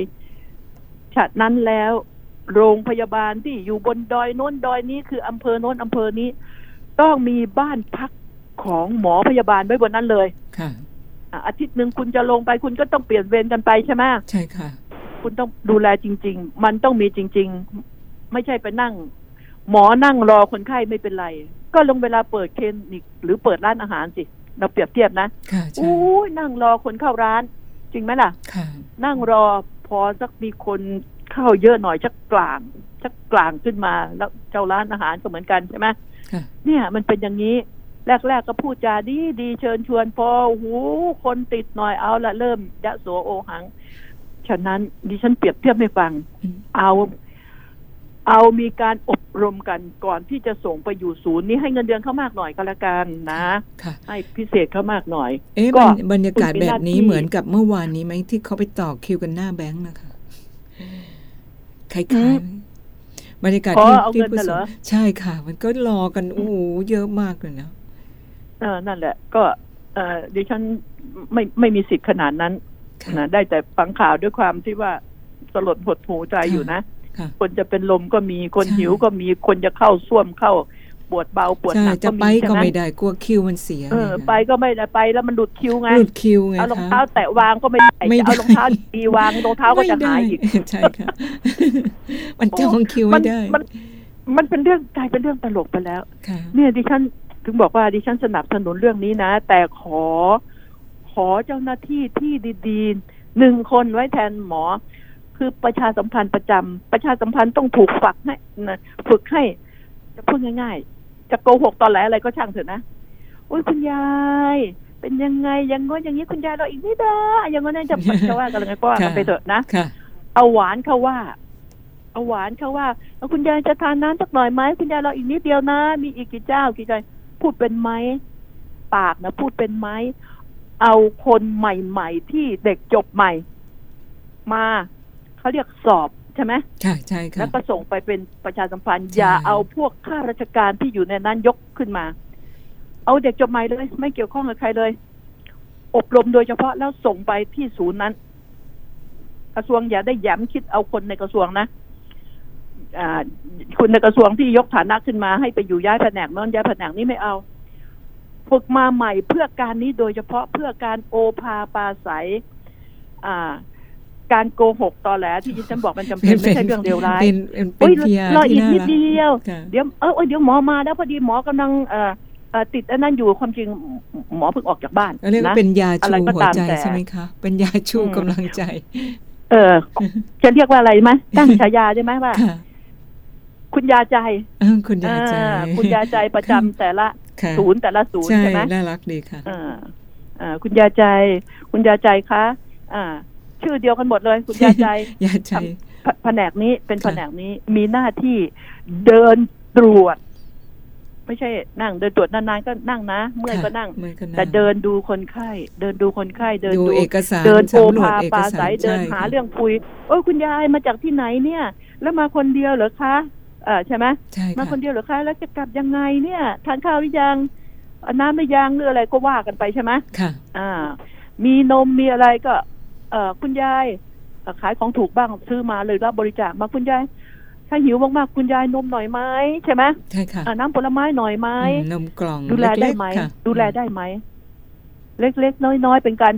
ฉะนั้นแล้ว โรงพยาบาลที่อยู่บนดอยโน้นดอยนี้คืออำเภอโน้นอำเภอนี้ ต้องมีบ้านพักของหมอพยาบาลไว้บนนั้นเลยค่ะอะอาทิตย์หนึ่งคุณจะลงไปคุณก็ต้องเปลี่ยนเวรกันไปใช่ไหมใช่ค่ะ คุณต้องดูแลจริง ๆ มันต้องมีจริง ๆ ไม่ใช่ไปนั่ง หมอนั่งรอคนไข้ไม่เป็นไร ก็ลงเวลาเปิดคลินิกหรือเปิดร้านอาหารสิเราเปรียบเทียบนะค่ะใช่อู้ยนั่งรอคนเข้าร้าน จริงไหมล่ะค่ะนั่งรอพอสักมีคนเข้าเยอะหน่อยชักกลางชักกลางขึ้นมา แล้วเจ้าร้านอาหารก็เหมือนกันใช่ไหมค่ะเนี่ยมันเป็นอย่างนี้ แรก ๆ ก็พูดจาดีดีเชิญชวนพอโอ้โหคนติดหน่อยเอาละเริ่มยะโสโอหัง ฉะนั้นดิฉันเปรียบเทียบให้ฟังอืมเอาเอามีการอบรมกันก่อนที่จะส่งไปอยู่ศูนย์นี้ให้เงินเดือนเขามากหน่อยก็แล้วกันนะค่ะให้พิเศษเขามากหน่อย เอ๊ะก็บรรบรรยากาศคุณมีแบบนี้หน้าที่เหมือนกับเมื่อวานนี้ไหมที่เขาไปต่อคิวกันหน้าแบงค์นะคะ คล้ายๆไหมบรรยากาศอ๋อที่เอาที่เงินผู้น่ะสูเหรอใช่ค่ะ มันก็รอกันโอ้โหเยอะมากเลยนะเออนั่นแหละ ก็เออดิฉันไม่ไม่มีสิทธิ์ขนาดนั้นค่ะนะได้แต่ฟังข่าวด้วยความที่ว่าสลดหดหูใจอยู่นะค่ะคนจะเป็นลมก็มีคนใช่หิวก็มีคนจะเข้าส้วมเข้าป วดเบาปวดใช่หนักจะก็ไปมีก็ใช่ไหมไม่ได้กลัวคิวมันเสีย เออไงคะไปก็ไม่ได้ไปแล้วมันหลุดคิวไงหลุดคิวไงเอารองคะเท้าแตะวางก็ไม่ได้ไม่จะได้เอารองเท้าดีวางรองเท้าก็จะหายอีกไม่ได้ใช่ค่ะมันจองคิวมัไม่ได้มันมันเป็นเรื่องกลายเป็นเรื่องตลกไปแล้วค่ะเนี่ยดิฉันถึงบอกว่าดิฉันสนับสนุนเรื่องนี้นะ แต่ขอ ขอเจ้าหน้าที่ที่ดีๆหนึ่งคนไว้แทนหมอ คือประชาสัมพันธ์ประจำประชาสัมพันธ์ต้องถูกฝักให้นะฝึกให้ จะพูดง่ายๆ จะโกหกตอนไหนอะไรก็ช่างเถอะนะโอ้ยคุณยายเป็นยังไงอยังง้นอย่างนี้คุณยายเราอีกนิดเดียวอย่างง้นนั่นจะจะว่ากันยังไงก็ว่ากันไปเถอะนะค่ะเอาหวานเขาว่า เอาหวานเขาว่าเอาคุณยายจะทานน้ำสักหน่อยไหมคุณยายเราอีกนิดเดียวนะ มีอีกกี่เจ้ากี่ใจพูดเป็นไหมปากนะพูดเป็นไหมเอาคนใหม่ ๆ ที่เด็กจบใหม่ มาเขาเรียกสอบ ใช่ไหมค่ะใช่ค่ะแล้วก็ส่งไปเป็นประชาสัมพันธ์ใช่อย่าเอาพวกข้าราชการที่อยู่ในนั้นยกขึ้นมา เอาเด็กจบใหม่เลย ไม่เกี่ยวข้องกับใครเลย อบรมโดยเฉพาะแล้วส่งไปที่ศูนย์นั้น กระทรวงอย่าได้แย้มคิดเอาคนในกระทรวงนะอ่าคุณในกระทรวงที่ยกฐานะขึ้นมาให้ไปอยู่ย้ายแผนกโน้นย้ายแผนกนี้ไม่เอาฝึกมาใหม่เพื่อการนี้โดยเฉพาะเพื่อการโอภาปาศัยอ่า การโกหกตอแหลที่ดิฉันบอกมันจำเป็นไม่ใช่เรื่องเลวร้ายเป็นเป็นเป็โอ้นยพียรออีที่กน่านิดรักเดียวค่ะเดี๋ยวเออเอยเดี๋ยวหมอมาแล้วพอดีหมอกำลังเอ่อเอ่อติดอันนั้นอยู่ความจริงหมอเพิ่งออกจากบ้านเราเรียกว่านะเป็นยาอะชูไรก็หัวตามใจแต่ใช่ไหมคะ เป็นยาชูอืมกำลังใจ เออจะเรียกว่าอะไรไหมตั้งฉายาใช่ไหมว่าค่ะคุณยาใจเออคุณยาใจอ่าคุณยาใจประจำแต่ละค่ะศูนย์แต่ละศูนย์ใช่ใช่ไหมน่ารักดีค่ะอ่าอ่าคุณยาใจ คุณยาใจคะอ่า ชื่อเดียวกันหมดเลยคุณยาใจยาใจแผแผนกนี้เป็นค่ะแผนกนี้มีหน้าที่เดินตรวจ ไม่ใช่นั่ง เดินตรวจนานๆก็นั่งนะ เมื่อยก็นั่งเมื่อยก็นั่งแต่เดินดูคนไข้ เดินดูคนไข้เดินดูดูเอกสารเดินโอสำรวจภาเอกปาสาศัรยเดินใช่หาค่ะเรื่องคุยโอ้ยคุณยายมาจากที่ไหนเนี่ย แล้วมาคนเดียวเหรอคะเออใช่ไหมใช่มาค่ะคนเดียวเหรอคะแล้วจะกลับยังไงเนี่ยทานข้าวหรือยังเอาน้ำหรือยังหรืออะไรก็ว่ากันไปใช่ไหมค่ะ อ่า มีนมมีอะไรก็เออ คุณยายเอ่อขายของถูกบ้างซื้อมาเลยรับบริจาคมาคุณยายถ้าหิวมากๆคุณยายนมหน่อยไหมใช่ไหมใช่ค่ะอ่าน้ำผลไม้หน่อยไหมอืมนมกล่องดูแลได้เกๆไหมค่ะดูแลได้ไหมเล็กๆน้อยๆเป็นการ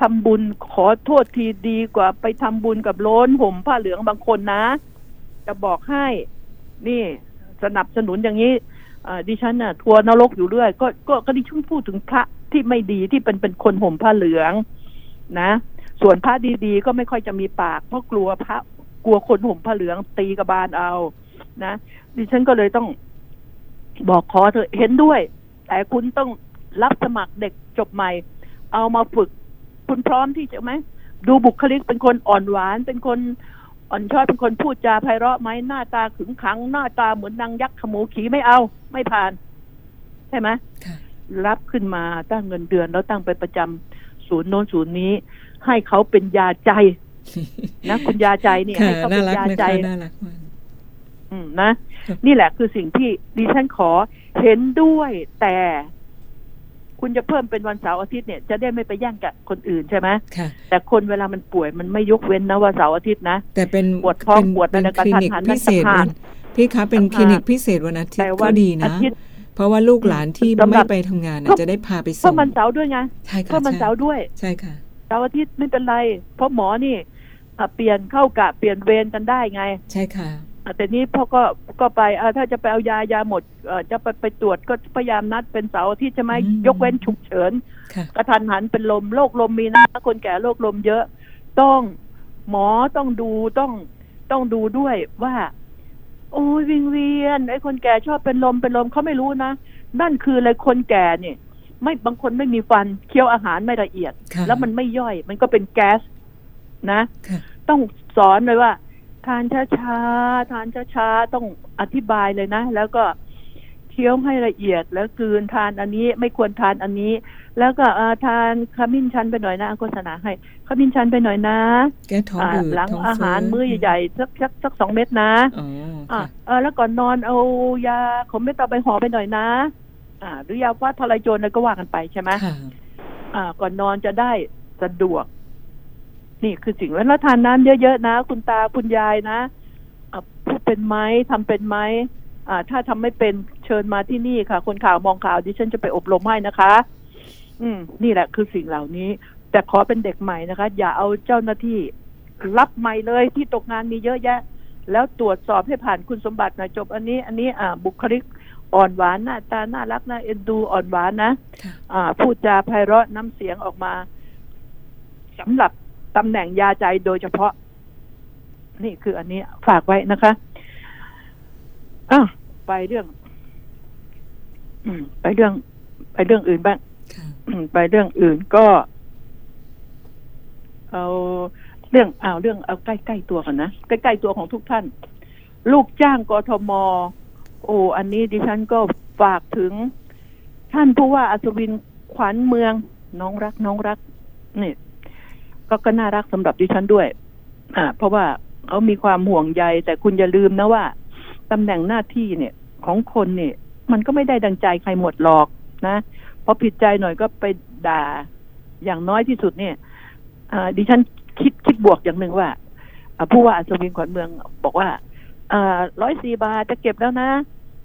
ทำบุญขอโทษทีดีกว่าไปทำบุญกับโล้นห่มผ้าเหลืองบางคนนะ จะบอกให้ นี่สนับสนุนอย่างนี้อ่าดิฉันน่ะ ทัวร์นรกอยู่เรื่อยก็ก็ก็ดิฉันพูดถึงพระที่ไม่ดีที่เป็นเป็นคนห่มผ้าเหลือง นะ ส่วนพระดีๆ ก็ไม่ค่อยจะมีปาก เพราะกลัวพระกลัวคนห่มผ้าเหลืองตีกระบาลเอานะดิฉันก็เลยต้องบอกขอเธอะเห็นด้วย แต่คุณต้องรับสมัครเด็กจบใหม่ เอามาฝึก คุณพร้อมที่จะไหมดูบุคลิกเป็นคนอ่อนหวานเป็นคนอ่อนช้อยเป็นคนพูดจาไพเราะไหมหน้าตาขึงขัง หน้าตาเหมือนนางยักษ์ขโมยขีไม่เอา ไม่ผ่าน ใช่ไหมค่ะรับขึ้นมาตั้งเงินเดือนแล้วตั้งไปประจำศูนย์โน้นศูนย์นี้ ให้เขาเป็นยาใจนะคุณยาใจเนี่ยค่ะให้เขาเป็น่านรักยานะใจคะน่ารักมากอืมนะครับนี่แหละคือสิ่งที่ดิฉันขอเห็นด้วยแต่คุณจะเพิ่มเป็นวันเสาร์อาทิตย์เนี่ยจะได้ไม่ไปแย่งกับคนอื่นใช่ไหมค่ะแต่คนเวลามันป่วยมันไม่ยกเว้นนะว่าเสาร์อาทิตย์นะ แต่เป็นปวดท้องเป็นปวดเป็นอะไรคลินิกกระทันหันพิเศษนั่นวันพี่คะเป็นต่างหากคลินิกพิเศษวันอาทิตแต่ย์วัก็นดีอานะทิตย์เพราะว่าลูกหลานที่สำหรัไม่บไปทำงานน่ะเพราะจะได้พาไปเพส่ราะงมันเสาร์ด้วยไงใช่ค่ะเพราะมันใช่เสาร์ด้วย ใช่ค่ะ เสาร์อาทิตย์ไม่เป็นไร เพราะหมอนี่อะเปลี่ยนเข้ากะเปลี่ยนเวรกันได้ไง ใช่ค่ะอะแต่นี้พ่อก็ก็ไปอะถ้าจะไปเอายายาหมดเอ่อจะไปไปตรวจก็พยายามนัดเป็นเสาร์อาทิตย์ใช่ไหมอืมยกเว้นฉุกเฉินค่ะกระทันหันเป็นลมโรคลมมีนะคนแก่โรคลมเยอะ ต้องหมอต้องดูต้องต้องดูด้วยว่า โอ้ยวิงเวียนไอ้คนแก่ชอบเป็นลมเป็นลมเขาไม่รู้นะนั่นคืออะไรคนแก่เนี่ย ไม่บางคนไม่มีฟันเคี้ยวอาหารไม่ละเอียดค่ะแล้วมันไม่ย่อย มันก็เป็นแก๊สนะค่ะต้องสอนเลยว่า ทานช้าๆทานช้าๆต้องอธิบายเลยนะ แล้วก็เคี้ยวให้ละเอียดแล้วกลืนทานอันนี้ไม่ควรทานอันนี้ แล้วก็เอ่อทานขมิ้นชันไปหน่อยนะโฆษณาให้ขมิ้นชันไปหน่อยนะ แก้ท้องอ่าอืดหลังท้องอาหารเฟ้มื้อใหญ่ๆสักสักสักสองเม็ดนะอ๋ออ่าค่ะเออแล้วก่อนนอนเอายาขมเม็ดตาใบหอไปหน่อยนะ อ่าหรือยาฟ้าทลายโจรอะไรก็ว่ากันไปใช่ไหมค่ะอ่า ก่อนนอนจะได้สะดวก นี่คือสิ่งแล้วทานน้ำเยอะๆนะ คุณตาคุณยายนะอะพูดเป็นไหมทำเป็นไหมอ่า ถ้าทำไม่เป็นเชิญมาที่นี่ค่ะ คนข่าวมองข่าวดิฉันจะไปอบรมให้นะคะ อืม นี่แหละคือสิ่งเหล่านี้ แต่ขอเป็นเด็กใหม่นะคะ อย่าเอาเจ้าหน้าที่รับใหม่เลยที่ตกงานมีเยอะแยะ แล้วตรวจสอบให้ผ่านคุณสมบัติหน่อยจบ อันนี้ อันนี้อ่าบุคลิก อ่อนหวานหน้าตาน่ารักน่าเอ็นดูอ่อนหวานนะค่ะอ่าพูดจาไพเราะน้ำเสียงออกมาสำหรับตำแหน่งยาใจโดยเฉพาะ นี่คืออันนี้ฝากไว้นะคะอะไปเรื่องอืมไปเรื่อง ไปเรื่องอื่นบ้างค่ะอืมไปเรื่องอื่นก็ เอาเรื่องเอาเรื่องเอาใกล้ๆตัวก่อนนะใกล้ๆตัวของทุกท่าน ลูกจ้างกทม โอ้อันนี้ดิฉันก็ฝากถึง ท่านผู้ว่าอัศวินขวัญเมือง น้องรักน้องรักนี่ก็ก็น่ารักสำหรับดิฉันด้วย อ่า เพราะว่าเขามีความห่วงใย แต่คุณอย่าลืมนะว่าตำแหน่งหน้าที่เนี่ย ของคนเนี่ย มันก็ไม่ได้ดังใจใครหมดหรอกนะพอผิดใจหน่อยก็ไปด่า อย่างน้อยที่สุดเนี่ยดิฉันคิดคิดบวกอย่างหนึ่งว่าผู้ว่าอัศวินขวัญเมืองบอกว่า ร้อยสี่บาทจะเก็บแล้วนะ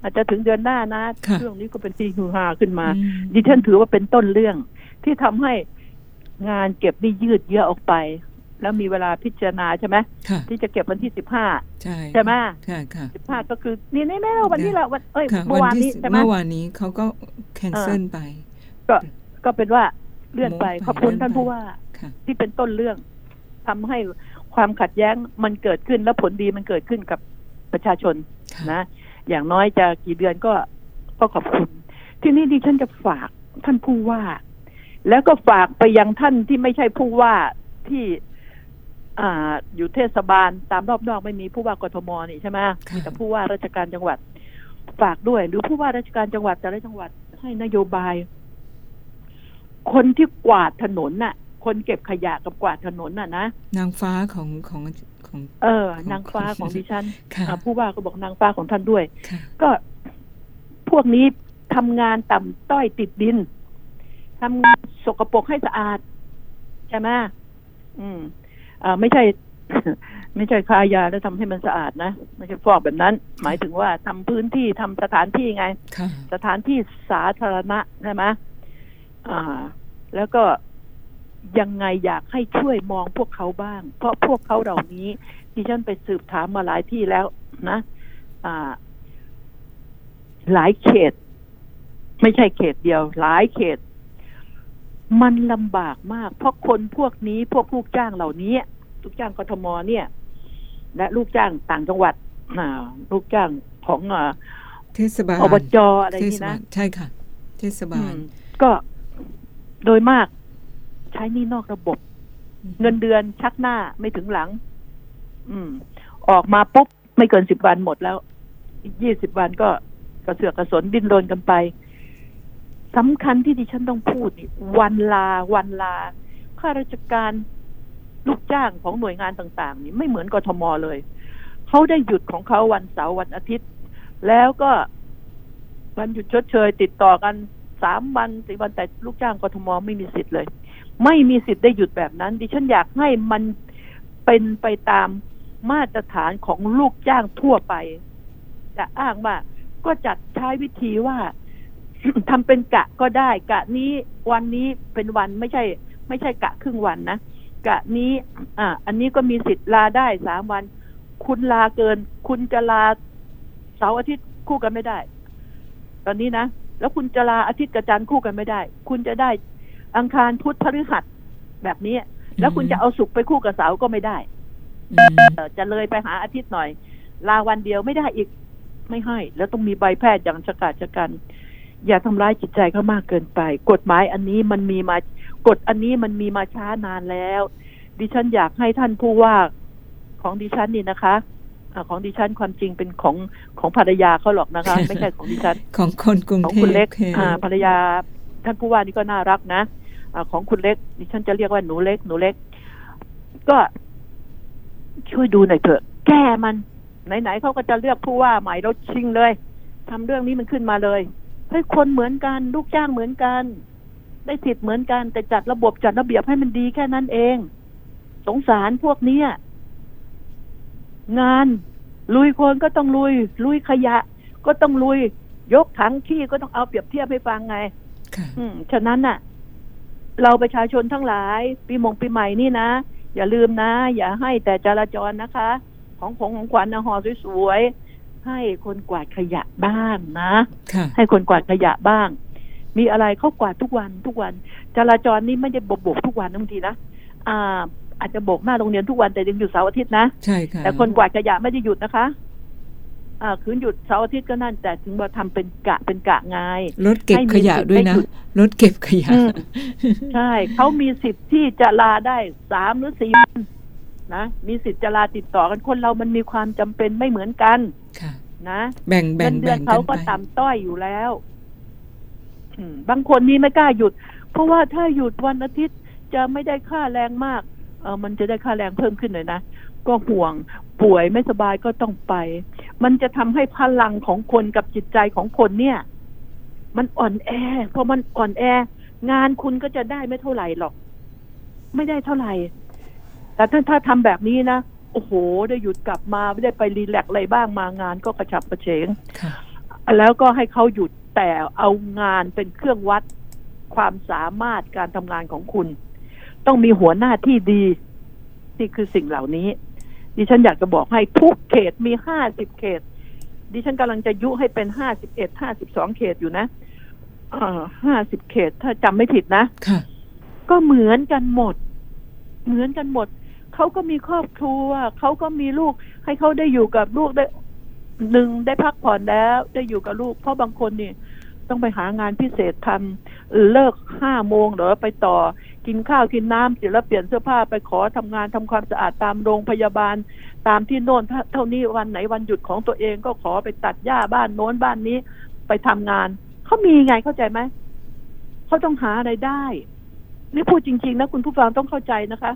อาจจะถึงเดือนหน้านะค่ะเรื่องนี้ก็เป็นที่ฮือฮาขึ้นมาอืมดิฉันถือว่าเป็นต้นเรื่อง ที่ทำให้งานเก็บนี่ยืดเยื้อออกไป แล้วมีเวลาพิจารณาใช่ไหมค่ะที่จะเก็บวันที่สิบห้าใช่ใช่ไหมค่ะค่ะสิบห้าก็คือ นี่แน่ๆวันนี้แหละวันเอ้ยค่ะเมื่อวานนี้ที่ใช่ไหมเมื่อวานนี้เขาก็แคนเซิลไป ก็ก็เป็นว่าเลื่อนไปโน้ตไปขอบคุณเลื่อนท่านไปผู้ว่าค่ะที่เป็นต้นเรื่องทำให้ความขัดแย้งมันเกิดขึ้นและผลดีมันเกิดขึ้นกับ ประชาชนค่ะนะอย่างน้อยจะกี่เดือนก็ก็ขอบคุณ ที่นี่ดิฉันจะฝากท่านผู้ว่า แล้วก็ฝากไปยังท่านที่ไม่ใช่ผู้ว่าที่อ่าอยู่เทศบาลตามรอบนอกไม่มีผู้ว่ากทมนี่ใช่ไหมค่ะมีแต่ผู้ว่าราชการจังหวัด ฝากด้วย หรือผู้ว่าราชการจังหวัดแต่ละจังหวัดให้นโยบาย คนที่กวาดถนนน่ะ คนเก็บขยะกับกวาดถนนน่ะนะนางฟ้าของของ ของเออของนางฟ้าของดิฉันค่ะอ่าผู้ว่าก็บอกนางฟ้าของท่านด้วยค่ะก็พวกนี้ทำงานต่ำต้อยติดดินทำงานสกปรกให้สะอาด ใช่ไหมอืมอ่าไม่ใช่ ไม่ใช่คายาแล้วทำให้มันสะอาดนะไม่ใช่ฟอกแบบนั้น หมายถึงว่าทำพื้นที่ทำสถานที่ไงค่ะสถานที่สาธารณะใช่ไหมอ่า แล้วก็ ยังไงอยากให้ช่วยมองพวกเขาบ้าง เพราะพวกเขาเหล่านี้ดิฉันไปสืบถามมาหลายที่แล้วนะอ่าหลายเขต ไม่ใช่เขตเดียว หลายเขต มันลำบากมาก เพราะคนพวกนี้พวกลูกจ้างเหล่านี้ลูกจ้างกทมเนี่ย และลูกจ้างต่างจังหวัดอ่าลูกจ้างของอ่าเทศบาลอบจอะไรเทศนี่บานะลใช่ค่ะ เทศบาลอืมก็โดยมาก ใช้หนี่นอกระบบ เงินเดือนชักหน้าไม่ถึงหลัง อืม ออกมาปุ๊บไม่เกินสิบวันหมดแล้วอีกยี่สิบวันก็กระเสือกกระสนดิ้นรนกันไปสำคัญที่ดิฉันต้องพูดนี่วันลา วันลาข้าราชการลูกจ้างของหน่วยงานต่าง ๆ นี่ไม่เหมือนกทมเลย เขาได้หยุดของเขาวันเสาร์วันอาทิตย์ แล้วก็วันหยุดชดเชย ติดต่อกันสามวันสี่วันแต่ลูกจ้างกทมไม่มีสิทธิ์เลย ไม่มีสิทธิ์ได้หยุดแบบนั้น ดิฉันอยากให้มันเป็นไปตามมาตรฐานของลูกจ้างทั่วไป จะอ้างว่าก็จัดใช้วิธีว่าทำเป็นกะก็ได้ กะนี้วันนี้เป็นวันไม่ใช่ ไม่ใช่กะครึ่งวันนะกะนี้ อ่า อันนี้ก็มีสิทธิ์ลาได้สามวัน คุณลาเกิน คุณจะลาเสาร์อาทิตย์คู่กันไม่ได้ ตอนนี้นะแล้วคุณจะลาอาทิตย์กับจันทร์คู่กันไม่ได้ คุณจะได้ อังคารพุธพฤหัสแบบนี้ แล้วคุณจะเอาศุกร์ไปคู่กับเสาร์ก็ไม่ได้อืมเอ่อจะเลยไปหาอาทิตย์หน่อย ลาวันเดียวไม่ได้อีกไม่ให้ แล้วต้องมีใบแพทย์อย่างชะกาจชะกัน อย่าทำร้ายจิตใจเขามากเกินไป กฎหมายอันนี้มันมีมากฎอันนี้มันมีมาช้านานแล้ว ดิฉันอยากให้ท่านผู้ว่าของดิฉันนี่นะคะอาของดิฉันความจริงเป็นของของภรรยาเขาหรอกนะคะ ไม่ใช่ของดิฉัน ของคนกรุงของเทคุณพเล็กค่ะอ่าภรรยาท่านผู้ว่านี่ก็น่ารักนะอา ของคุณเล็กดิฉันจะเรียกว่าหนูเล็กหนูเล็ก ก็ช่วยดูหน่อยเถอะ แก้มันไหนๆเขาก็จะเลือกผู้ว่าใหม่เราชิงเลยทำเรื่องนี้มันขึ้นมาเลยให้คนเหมือนกันลูกจ้างเหมือนกัน ได้สิทธิ์เหมือนกัน แต่จัดระบบจัดระเบียบให้มันดีแค่นั้นเอง สงสารพวกเนี้ยงานลุยโคลนก็ต้องลุย ลุยขยะ ก็ต้องลุย ยกถังขี้ก็ต้องเอาเปรียบเทียบให้ฟังไง ค่ะ อืม ฉะนั้นน่ะ เราประชาชนทั้งหลาย ปีมงปีใหม่นี่นะ อย่าลืมนะ อย่าให้แต่จราจรนะคะ ของของของขวัญนะห่อสวยๆให้คนกวาดขยะบ้างนะค่ะให้คนกวาดขยะบ้าง มีอะไรเขากวาดทุกวันทุกวัน จราจรนี่ไม่ได้โบกๆทุกวันนะบางทีนะอ่าอาจจะโบกหน้าโรงเรียนทุกวันแต่ยังหยุดเสาร์อาทิตย์นะ ใช่ค่ะ แต่คนกวาดขยะไม่ได้หยุดนะคะอ่า คืนหยุดเสาร์อาทิตย์ก็นั่นแต่ถึงมาทำเป็นกะเป็นกะไงรถเก็บขยะด้วยนะให้มีสิทธิ์ได้หยุดรถเก็บขยะอืมใช่เขามีสิทธิ์ที่จะลาได้สามหรือสี่วันนะมีสิทธิ์จะลาติดต่อกันคนเรามันมีความจำเป็นไม่เหมือนกันค่ะ นะแบ่งแบ่เงิงนเดือแบ่นงกัเขานไปก็ต่ำต้อยอยู่แล้วอืมบางคนนี่ไม่กล้าหยุด เพราะว่าถ้าหยุดวันอาทิตย์จะไม่ได้ค่าแรงมากเออมันจะได้ค่าแรงเพิ่มขึ้นเลยนะก็ห่วงป่วยไม่สบายก็ต้องไป มันจะทำให้พลังของคนกับจิตใจของคนเนี่ย มันอ่อนแอพอมันอ่อนแอ งานคุณก็จะได้ไม่เท่าไหร่หรอก ไม่ได้เท่าไหร่ แต่ถ้าถ้าทำแบบนี้นะโอ้โห ได้หยุดกลับมาไม่ได้ไปรีแลกซ์อะไรบ้างมางานก็กระฉับกระเฉงค่ะแล้วก็ให้เขาหยุดแต่เอางานเป็นเครื่องวัดความสามารถการทำงานของคุณ ต้องมีหัวหน้าที่ดี นี่คือสิ่งเหล่านี้ ดิฉันอยากจะบอกให้ทุกเขตมีห้าสิบเขต ดิฉันกำลังจะยุให้เป็นห้าสิบเอ็ดห้าสิบสองเขตอยู่นะห้าสิบเขตถ้าจำไม่ผิดนะค่ะก็เหมือนกันหมด เหมือนกันหมด เขาก็มีครอบครัวเขาก็มีลูก ให้เขาได้อยู่กับลูกได้หนึ่งได้พักผ่อนแล้ว ได้อยู่กับลูก เพราะบางคนนี่ต้องไปหางานพิเศษทำเลิกห้าโมงเหรอไปต่อ กินข้าวกินน้ำเสร็จแล้วเปลี่ยนเสื้อผ้าไปขอทำงานทำความสะอาดตามโรงพยาบาล ตามที่โน่นเท่านี้วันไหนวันหยุดของตัวเองก็ขอไปตัดหญ้าบ้านโน้นบ้านนี้ไปทำงานเขามีไงเข้าใจไหมเขาต้องหาอะไรได้ นี่พูดจริง ๆ นะคุณผู้ฟังต้องเข้าใจนะคะ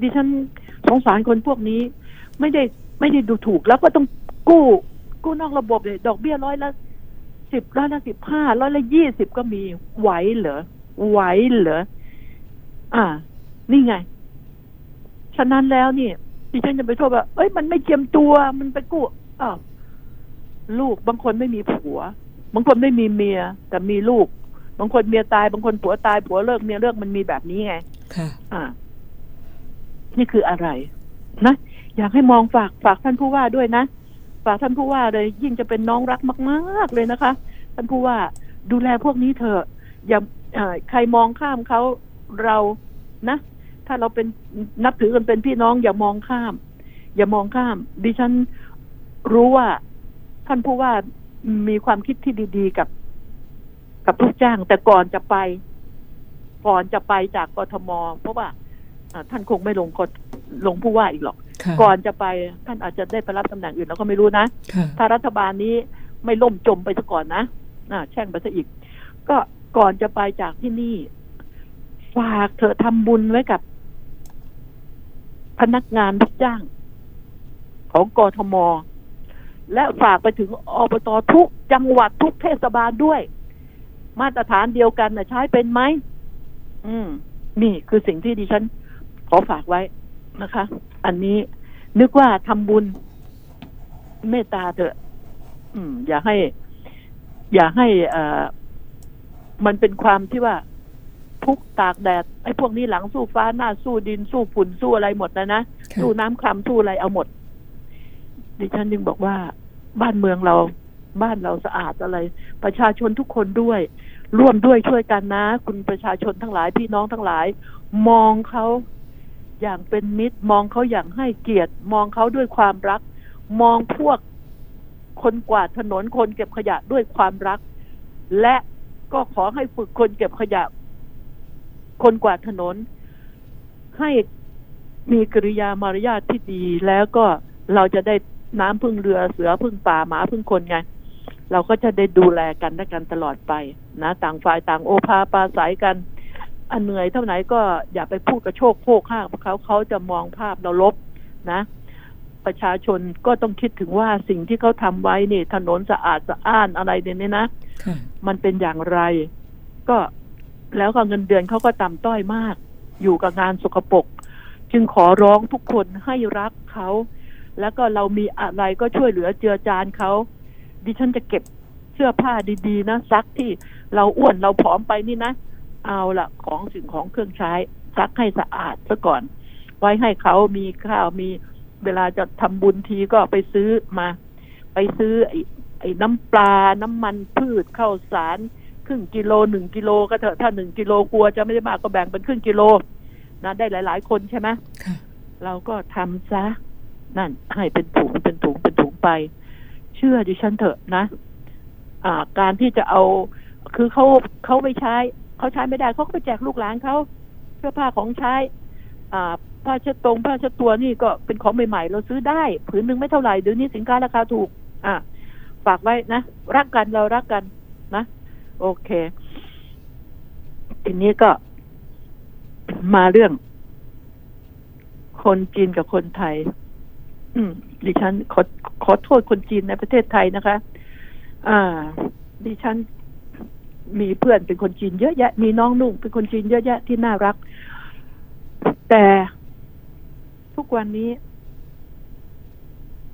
ดิฉันสงสารคนพวกนี้ ไม่ได้ไม่ได้ดูถูกแล้วก็ต้องกู้กู้นอกระบบเลยดอกเบี้ยร้อยละสิบร้อยละสิบห้าร้อยละยี่สิบก็มีไหวเหรอไหวเหรอ อ่า นี่ไง ฉะนั้นแล้วนี่ดิฉันจะไปโทษว่า เอ้ย มันไม่เจียมตัว มันไปกู้อ้าวลูกบางคนไม่มีผัว บางคนไม่มีเมีย แต่มีลูก บางคนเมียตาย บางคนผัวตาย ผัวเลิก เมียเลิก มันมีแบบนี้ไง ค่ะ อ่า นี่คืออะไร นะ อยากให้มองฝากฝากท่านผู้ว่าด้วยนะ ฝากท่านผู้ว่าเลย ยิ่งจะเป็นน้องรักมาก ๆ เลยนะคะ ท่านผู้ว่าดูแลพวกนี้เถอะ อย่าเอ่อใครมองข้ามเขา เรานะ ถ้าเราเป็นนับถือกันเป็นพี่น้องอย่ามองข้าม อย่ามองข้าม ดิฉันรู้ว่าท่านผู้ว่ามีความคิดที่ดีๆกับ กับลูกจ้าง แต่ก่อนจะไป ก่อนจะไปจากกทมเพราะว่าอ่าท่านคงไม่ลงกลงผู้ว่าอีกหรอกค่ะก่อนจะไปท่านอาจจะได้ไปรับตำแหน่งอื่นเราก็ไม่รู้นะค่ะถ้ารัฐบาลนี้ไม่ล่มจมไปซะก่อนนะอ่าแช่งไปซะอีก ก็ก่อนจะไปจากที่นี่ ฝากเธอะทำบุญไว้กับ พนักงานลูกจ้าง ของกทม และฝากไปถึงอบตทุกจังหวัดทุกเทศบาลด้วย มาตรฐานเดียวกันนะใช้เป็นไหมอืม นี่คือสิ่งที่ดิฉัน ขอฝากไว้นะคะ อันนี้นึกว่าทำบุญเมตตาเถอะ อืม อย่าให้ อย่าให้อ่อมันเป็นความที่ว่า ทุกข์ตากแดดไอ้พวกนี้หลังสู้ฟ้าหน้าสู้ดินสู้ฝุ่นสู้อะไรหมดนะนะค่ะสู้น้ำคลำสู้อะไรเอาหมด ดิฉันจึงบอกว่า บ้านเมืองเรา บ้านเราสะอาดอะไร ประชาชนทุกคนด้วย ร่วมด้วยช่วยกันนะ คุณประชาชนทั้งหลายพี่น้องทั้งหลาย มองเขาอย่างเป็นมิตร มองเขาอย่างให้เกียรติ มองเขาด้วยความรัก มองพวกคนกวาดถนนคนเก็บขยะด้วยความรัก และก็ขอให้ฝึกคนเก็บขยะ คนกวาดถนน ให้มีกริยามารยาทที่ดี แล้วก็เราจะได้น้ำพึ่งเรือเสือพึ่งป่าหมาพึ่งคนไง เราก็จะได้ดูแลกันและกันตลอดไปนะต่างฝ่ายต่างโอภาปราศัยกันอันเหนื่อยเท่าไหนก็อย่าไปพูดกระโชกโคกข้างเพราะเขาเขาจะมองภาพเราลบนะ ประชาชนก็ต้องคิดถึงว่าสิ่งที่เขาทำไว้นี่ ถนนสะอาดสะอ้านอะไรเนี่ยนะค่ะมันเป็นอย่างไร ก็ แล้วก็เงินเดือนเขาก็ต่ำต้อยมาก อยู่กับงานสกปรกจึงขอร้องทุกคนให้รักเขา แล้วก็เรามีอะไรก็ช่วยเหลือเจือจานเขาดิฉันจะเก็บเสื้อผ้าดีๆนะซักที่เราอ้วนเราผอมไปนี่นะ เอาละของสิ่งของเครื่องใช้ ซักให้สะอาดซะก่อน ไว้ให้เขามีข้าวมีเวลาจะทำบุญทีก็ไปซื้อมา ไปซื้อไอ้ไอ้น้ำปลา น้ำมันพืชข้าวสาร รึ่งกิโลหนึ่งกิโลก็เถอะถ้าหนึ่งกิโลกลัวจะไม่ได้มากก็แบ่งเป็นครึ่งกิโลนะได้หลาย ๆ คนใช่ไหมค่ะเราก็ทำซะนั่นให้เป็นถุงเป็นถุงเป็นถุงไป เชื่อดิฉันเถอะนะ อ่า การที่จะเอา คือเขาเขาไม่ใช้เขาใช้ไม่ได้เขาก็ไปแจกลูกหลานเขาเสื้อผ้าของใช้ อ่าผ้าเช็ดตรงผ้าเช็ดตัวนี่ก็เป็นของใหม่ๆ เราซื้อได้ผืนหนึ่งไม่เท่าไหร่เดี๋ยวนี้สินค้าราคาถูก อ่าฝากไว้นะ รักกันเรารักกันนะ โอเค ทีนี้ก็มาเรื่อง คนจีนกับคนไทยดิฉันขอขอโทษคนจีนในประเทศไทยนะคะ อ่า ดิฉันมีเพื่อนเป็นคนจีนเยอะแยะ มีน้องนุ่งเป็นคนจีนเยอะแยะที่น่ารัก แต่ทุกวันนี้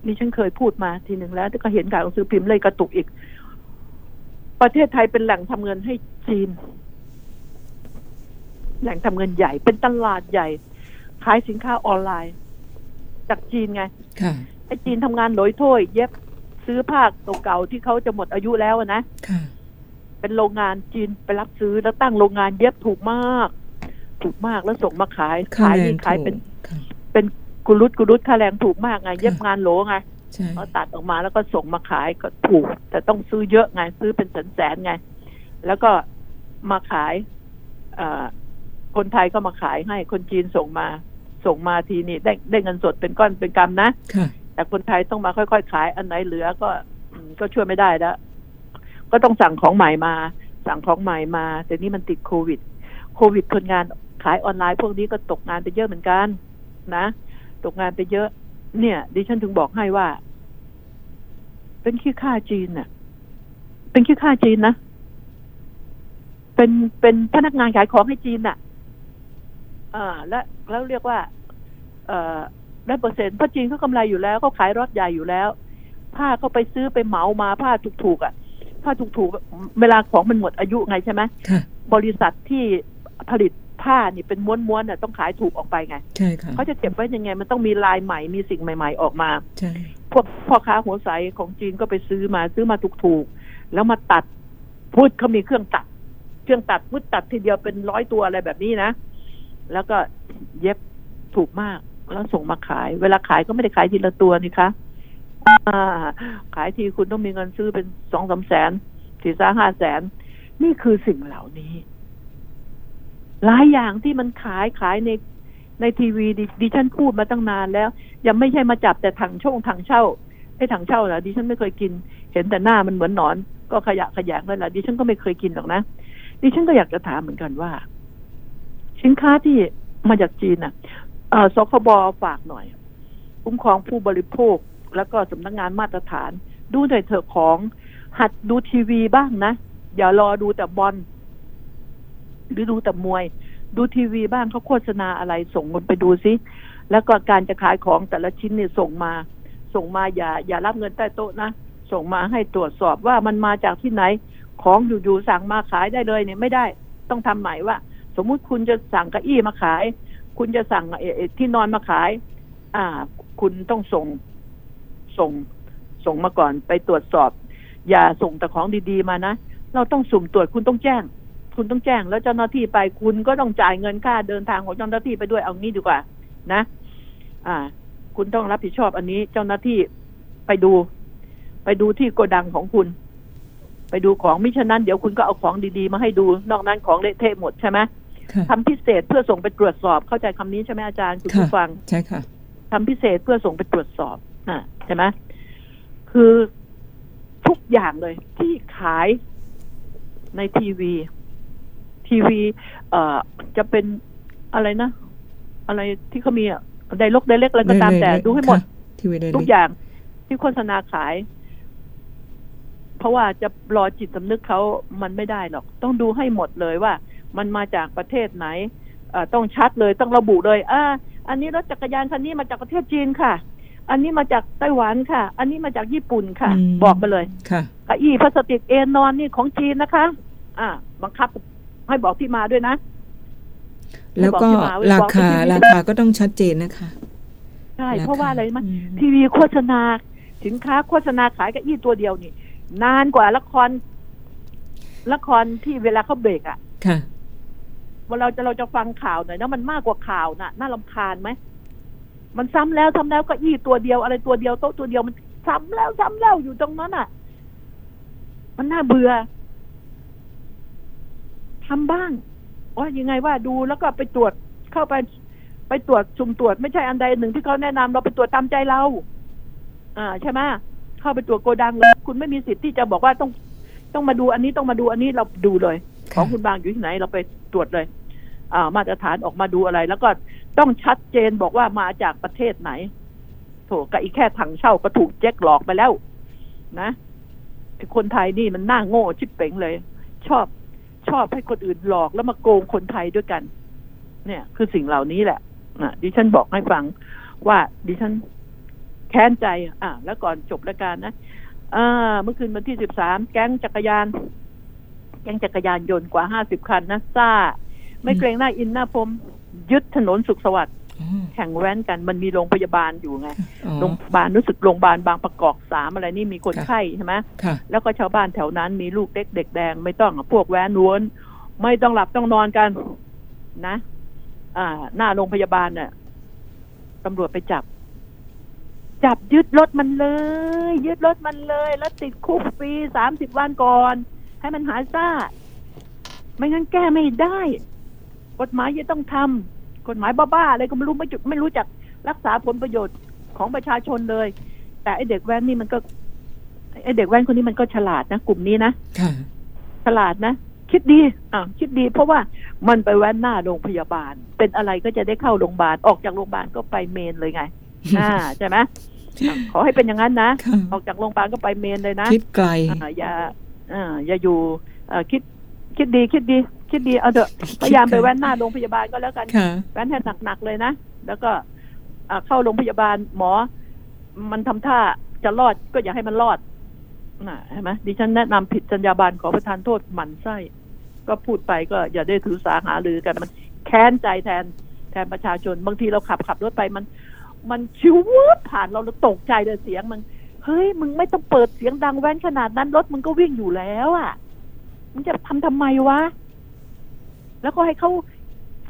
ดิฉันเคยพูดมาทีหนึ่งแล้วก็เห็นข่าวหนังสือพิมพ์เลยกระตุกอีก ประเทศไทยเป็นแหล่งทำเงินให้จีน แหล่งทำเงินใหญ่ เป็นตลาดใหญ่ ขายสินค้าออนไลน์ จากจีนไงค่ะไอ้จีนทำงานโหลอยถ้วย เย็บซื้อผ้าเก่าๆที่เขาจะหมดอายุแล้วอะนะค่ะเป็นโรงงานจีนไปรับซื้อแล้วตั้งโรงงานเย็บถูกมาก ถูกมากแล้วส่งมาขายค่าขายแรนี่งขายถูเป็นกค่ะเป็นกุรุตกุรุตค่าแรงถูกมากไง เย็บงานโหลไง ใช่เขาตัดออกมาแล้วก็ส่งมาขายก็ถูก แต่ต้องซื้อเยอะไงซื้อเป็นแสนแสนๆไง แล้วก็มาขายเอ่อคนไทยก็มาขายให้คนจีนส่งมา ส่งมาทีนี่ได้ได้เงินสดเป็นก้อนเป็นกำนะค่ะแต่คนไทยต้องมาค่อยๆขายอันไหนเหลือก็อืมก็ช่วยไม่ได้แล้วก็ต้องสั่งของใหม่มา สั่งของใหม่มา แต่นี่มันติดโควิด โควิดคนงานขายออนไลน์พวกนี้ก็ตกงานไปเยอะเหมือนกัน นะ ตกงานไปเยอะ เนี่ย ดิฉันถึงบอกให้ว่า เป็นขี้ข้าจีนน่ะเป็นขี้ข้าจีนนะเป็นเป็นพนักงานขายของให้จีนน่ะอ่า และแล้วเรียกว่า เอ่อได้เปอร์เซ็นต์เพราะจีนเขากำไรอยู่แล้วเขาขายรถใหญ่อยู่แล้ว ผ้าเขาไปซื้อไปเหมามาผ้าถูกๆอะ ผ้าถูกๆ เวลาของมันหมดอายุไงใช่ไหมค่ะบริษัทที่ผลิตผ้านี่เป็นม้วนๆน่ะต้องขายถูกออกไปไง ใช่ค่ะเขาจะเก็บไว้ยังไง มันต้องมีลายใหม่มีสิ่งใหม่ ๆ ออกมา ใช่ พวกพ่อค้าหัวใสของจีนก็ไปซื้อมาซื้อมาถูกๆ แล้วมาตัดพูดเขามีเครื่องตัด เครื่องตัดพูดตัดทีเดียวเป็นร้อยตัวอะไรแบบนี้นะ แล้วก็เย็บถูกมากแล้วส่งมาขาย เวลาขายก็ไม่ได้ขายทีละตัวนี่คะขายทีคุณต้องมีเงินซื้อเป็นสองสามแสนสี่สาห้าแสน นี่คือสิ่งเหล่านี้ หลายอย่างที่มันขายขายใน ในทีวีดิฉันพูดมาตั้งนานแล้ว ยังไม่ใช่มาจับแต่ถังช่องถังเช่าไอ้ถังเช่าเหรอดิฉันไม่เคยกิน เห็นแต่หน้ามันเหมือนหนอน ก็ขยะขยงนั่นแหละดิฉันก็ไม่เคยกินหรอกนะดิฉันก็อยากจะถามเหมือนกันว่า สินค้าที่มาจากจีนอะอสคบฝากหน่อยคุ้มครองผู้บริโภคแล้วก็สำนักงานมาตรฐาน ดูหน่อยเถอะของหัดดูทีวีบ้างนะ อย่ารอดูแต่บอลหรือดูแต่มวย ดูทีวีบ้างเขาโฆษณาอะไรส่งมันไปดูซิ แล้วก็การจะขายของแต่ละชิ้นเนี่ยส่งมา ส่งมาอย่าอย่ารับเงินใต้โต๊ะนะ ส่งมาให้ตรวจสอบว่ามันมาจากที่ไหน ของอยู่ๆสั่งมาขายได้เลยเนี่ยไม่ได้ ต้องทำใหม่ว่า สมมุติคุณจะสั่งเก้าอี้มาขาย คุณจะสั่งที่นอนมาขาย อ่า คุณต้องส่งส่งส่งมาก่อนไปตรวจสอบ อย่าส่งแต่ของดีๆมานะ เราต้องสุ่มตรวจคุณต้องแจ้ง คุณต้องแจ้งแล้วเจ้าหน้าที่ไปคุณก็ต้องจ่ายเงินค่าเดินทางของเจ้าหน้าที่ไปด้วยเอางี้ดีกว่า นะ อ่า คุณต้องรับผิดชอบอันนี้ เจ้าหน้าที่ไปดู ไปดูที่โกดังของคุณ ไปดูของมิฉะนั้นเดี๋ยวคุณก็เอาของดีๆ มาให้ดู นอกนั้นของเละเทะหมดใช่ไหมค่ะทำพิเศษเพื่อส่งไปตรวจสอบเข้าใจคำนี้ใช่ไหมอาจารย์คุณค่ะผู้ฟังใช่ค่ะทำพิเศษเพื่อส่งไปตรวจสอบอ่าใช่ไหมคือทุกอย่างเลยที่ขายในทีวี ทีวีเอ่อจะเป็นอะไรนะ อะไรที่เขามีอะไดลกไดเล็กอะไรก็ตามแต่ดูให้หมดทีวีได้ทุกอย่างที่โฆษณาขาย เพราะว่าจะรอจิตสำนึกเขามันไม่ได้หรอก ต้องดูให้หมดเลยว่า มันมาจากประเทศไหนเอ่อต้องชัดเลยต้องระบุเลยอ่าอันนี้รถจักรยานคันนี้มาจากประเทศจีนค่ะ อันนี้มาจากไต้หวันค่ะ อันนี้มาจากญี่ปุ่นค่ะ บอกไปเลย ค่ะเก้าอี้พลาสติกเอนนอนนี่ของจีนนะคะ อ่า บังคับ ให้บอกที่มาด้วยนะ แล้วก็บอกที่มาไว้ราบอกคาที่มีราคาก็ต้องชัดเจนนะคะ ใช่คเพราะว่าอะไรมั้ยอืมทีวีโฆษณา สินค้าโฆษณาขายเกับอี้ตัวเดียวนี่ นานกว่าละคร ละครที่เวลาเขาเบรกอะค่ะเว่าเราจะเราจะฟังข่าวหน่อยนะมันมากกว่าข่าวน่ะ น่าลำคาญไหมมันซ้ำแล้วซ้ำแล้วเก็อี้ตัวเดียวอะไรตัวเดียวโต๊ะตัวเดียวมันซ้ำแล้วซ้ำแล้วอยู่ตรงนั้นอะ มันน่าเบื่อ ทำบ้างว่ายังไงว่าดูแล้วก็ไปตรวจเข้าไป ไปตรวจสุ่มตรวจไม่ใช่อันใดหนึ่งที่เขาแนะนำเราไปตรวจตามใจเรา อ่า ใช่ไหมเข้าไปตรวจโกดังเลยคุณไม่มีสิทธิ์ที่จะบอกว่าต้องต้องมาดูอันนี้ต้องมาดูอันนี้เราดูเลย ของคุณบางอยู่ที่ไหนเราไปตรวจเลย อ่า มาตรฐานออกมาดูอะไร แล้วก็ต้องชัดเจนบอกว่ามาจากประเทศไหนโถกับอีกแค่ถังเช่าก็ถูกเจ๊กหลอกไปแล้ว นะคนไทยนี่มันน่าโง่ชิบเป๋งเลย ชอบ ชอบให้คนอื่นหลอกแล้วมาโกงคนไทยด้วยกัน เนี่ย คือสิ่งเหล่านี้แหละนะดิฉันบอกให้ฟังว่าดิฉันแค้นใจ อะ แล้วก่อนจบรายการนะอ่าเมื่อคืนวันที่สิบสามแก๊งจักรยาน แก๊งจักรยานยนต์กว่าห้าสิบคันนะซ่า ไม่เกรงหน้าอินหน้าพรมยึดถนนสุขสวัสดิ์ แข่งแว้นกันมันมีโรงพยาบาลอยู่ไงอ๋อโรงพยาบาลรู้สึกโรงพยาบาลบางประกอบสามอะไรนี่มีคนค่ะไข้ใช่ไหมค่ะแล้วก็ชาวบ้านแถวนั้นมีลูกเด็กเด็กแดง ไม่ต้องพวกแว้นล้วนไม่ต้องหลับต้องนอนกันนะ อ่า หน้าโรงพยาบาลเนี่ยตำรวจไปจับ จับยึดรถมันเลย ยึดรถมันเลย แล้วติดคุกฟรีสามสิบวันก่อน ให้มันหายซ่า ไม่งั้นแก้ไม่ได้ กฎหมายจะต้องทำ กฎหมายบ้าๆอะไรก็ไม่รู้ไม่จุไม่รู้จักรักษาผลประโยชน์ของประชาชนเลย แต่ไอเด็กแว้นนี่มันก็ไอเด็กแว้นคนนี้มันก็ฉลาดนะกลุ่มนี้นะค่ะฉลาดนะคิดดีอ่าคิดดี เพราะว่ามันไปแว้นหน้าโรงพยาบาล เป็นอะไรก็จะได้เข้าโรงพยาบาลออกจากโรงพยาบาลก็ไปเมนเลยไง อ่าใช่ไหมอะขอให้เป็นอย่างนั้นนะค่ะออกจากโรงพยาบาลก็ไปเมนเลยนะคิดไกลอ่าอย่าอ่าอย่าอยู่เอ่อคิดคิดดีคิดดี คิดดีเอาเถอะพยายามไปแว้นหน้าโรงพยาบาลก็แล้วกันค่ะแว้นให้หนักๆเลยนะแล้วก็อ่าเข้าโรงพยาบาลหมอ มันทำท่าจะรอดก็อย่าให้มันรอดน่ะเห็นไหมดิฉันแนะนำผิดจรรยาบรรณขอประทานโทษหมั่นไส้ก็พูดไปก็อย่าได้ถือสาหารือกันมันแค้นใจแทนแทนประชาชน บางทีเราขับขับรถไปมัน มันชิววูบผ่านเราเราตกใจเลยเสียงมันเฮ้ยมึงไม่ต้องเปิดเสียงดังแว้นขนาดนั้นรถมึงก็วิ่งอยู่แล้ว อะมึงจะทำทำไมวะ แล้วก็ให้เขา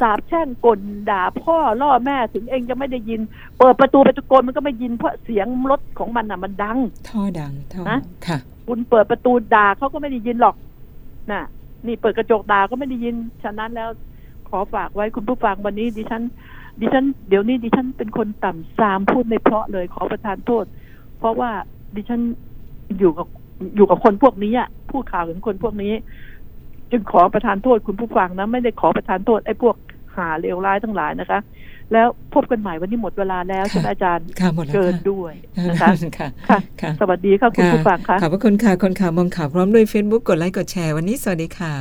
สาบแช่งกลด่าพ่อล่อแม่ถึงเองจะไม่ได้ยิน เปิดประตูไปตะโกนมันก็ไม่ยินเพราะเสียงรถของมันอะมันดัง ท่อดังท่อนะค่ะ คุณเปิดประตูด่าเขาก็ไม่ได้ยินหรอกน่ะ นี่เปิดกระจกด่าก็ไม่ได้ยิน ฉะนั้นแล้วขอฝากไว้คุณผู้ฟังวันนี้ดิฉัน ดิฉัน เดี๋ยวนี้ดิฉันเป็นคนต่ำซามพูดไม่เพราะเลยขอประทานโทษ เพราะว่าดิฉันอยู่กับอยู่กับคนพวกนี้อะพูดข่าวถึงคนพวกนี้ จึงขอประทานโทษคุณผู้ฟังนะ ไม่ได้ขอประทานโทษไอ้พวกหาเลวร้ายทั้งหลายนะคะ แล้วพบกันใหม่วันนี้หมดเวลาแล้วใช่ไหมอาจารย์ค่ะหมดแล้วเกินค่ะด้วยนะคะค่ะค่ะค่ะสวัสดีค่ะคุณผู้ฟังค่ะขอบพระคุณค่ะคนข่าวมองข่าวพร้อมด้วย Facebook กดไลค์กดแชร์วันนี้สวัสดีค่ะ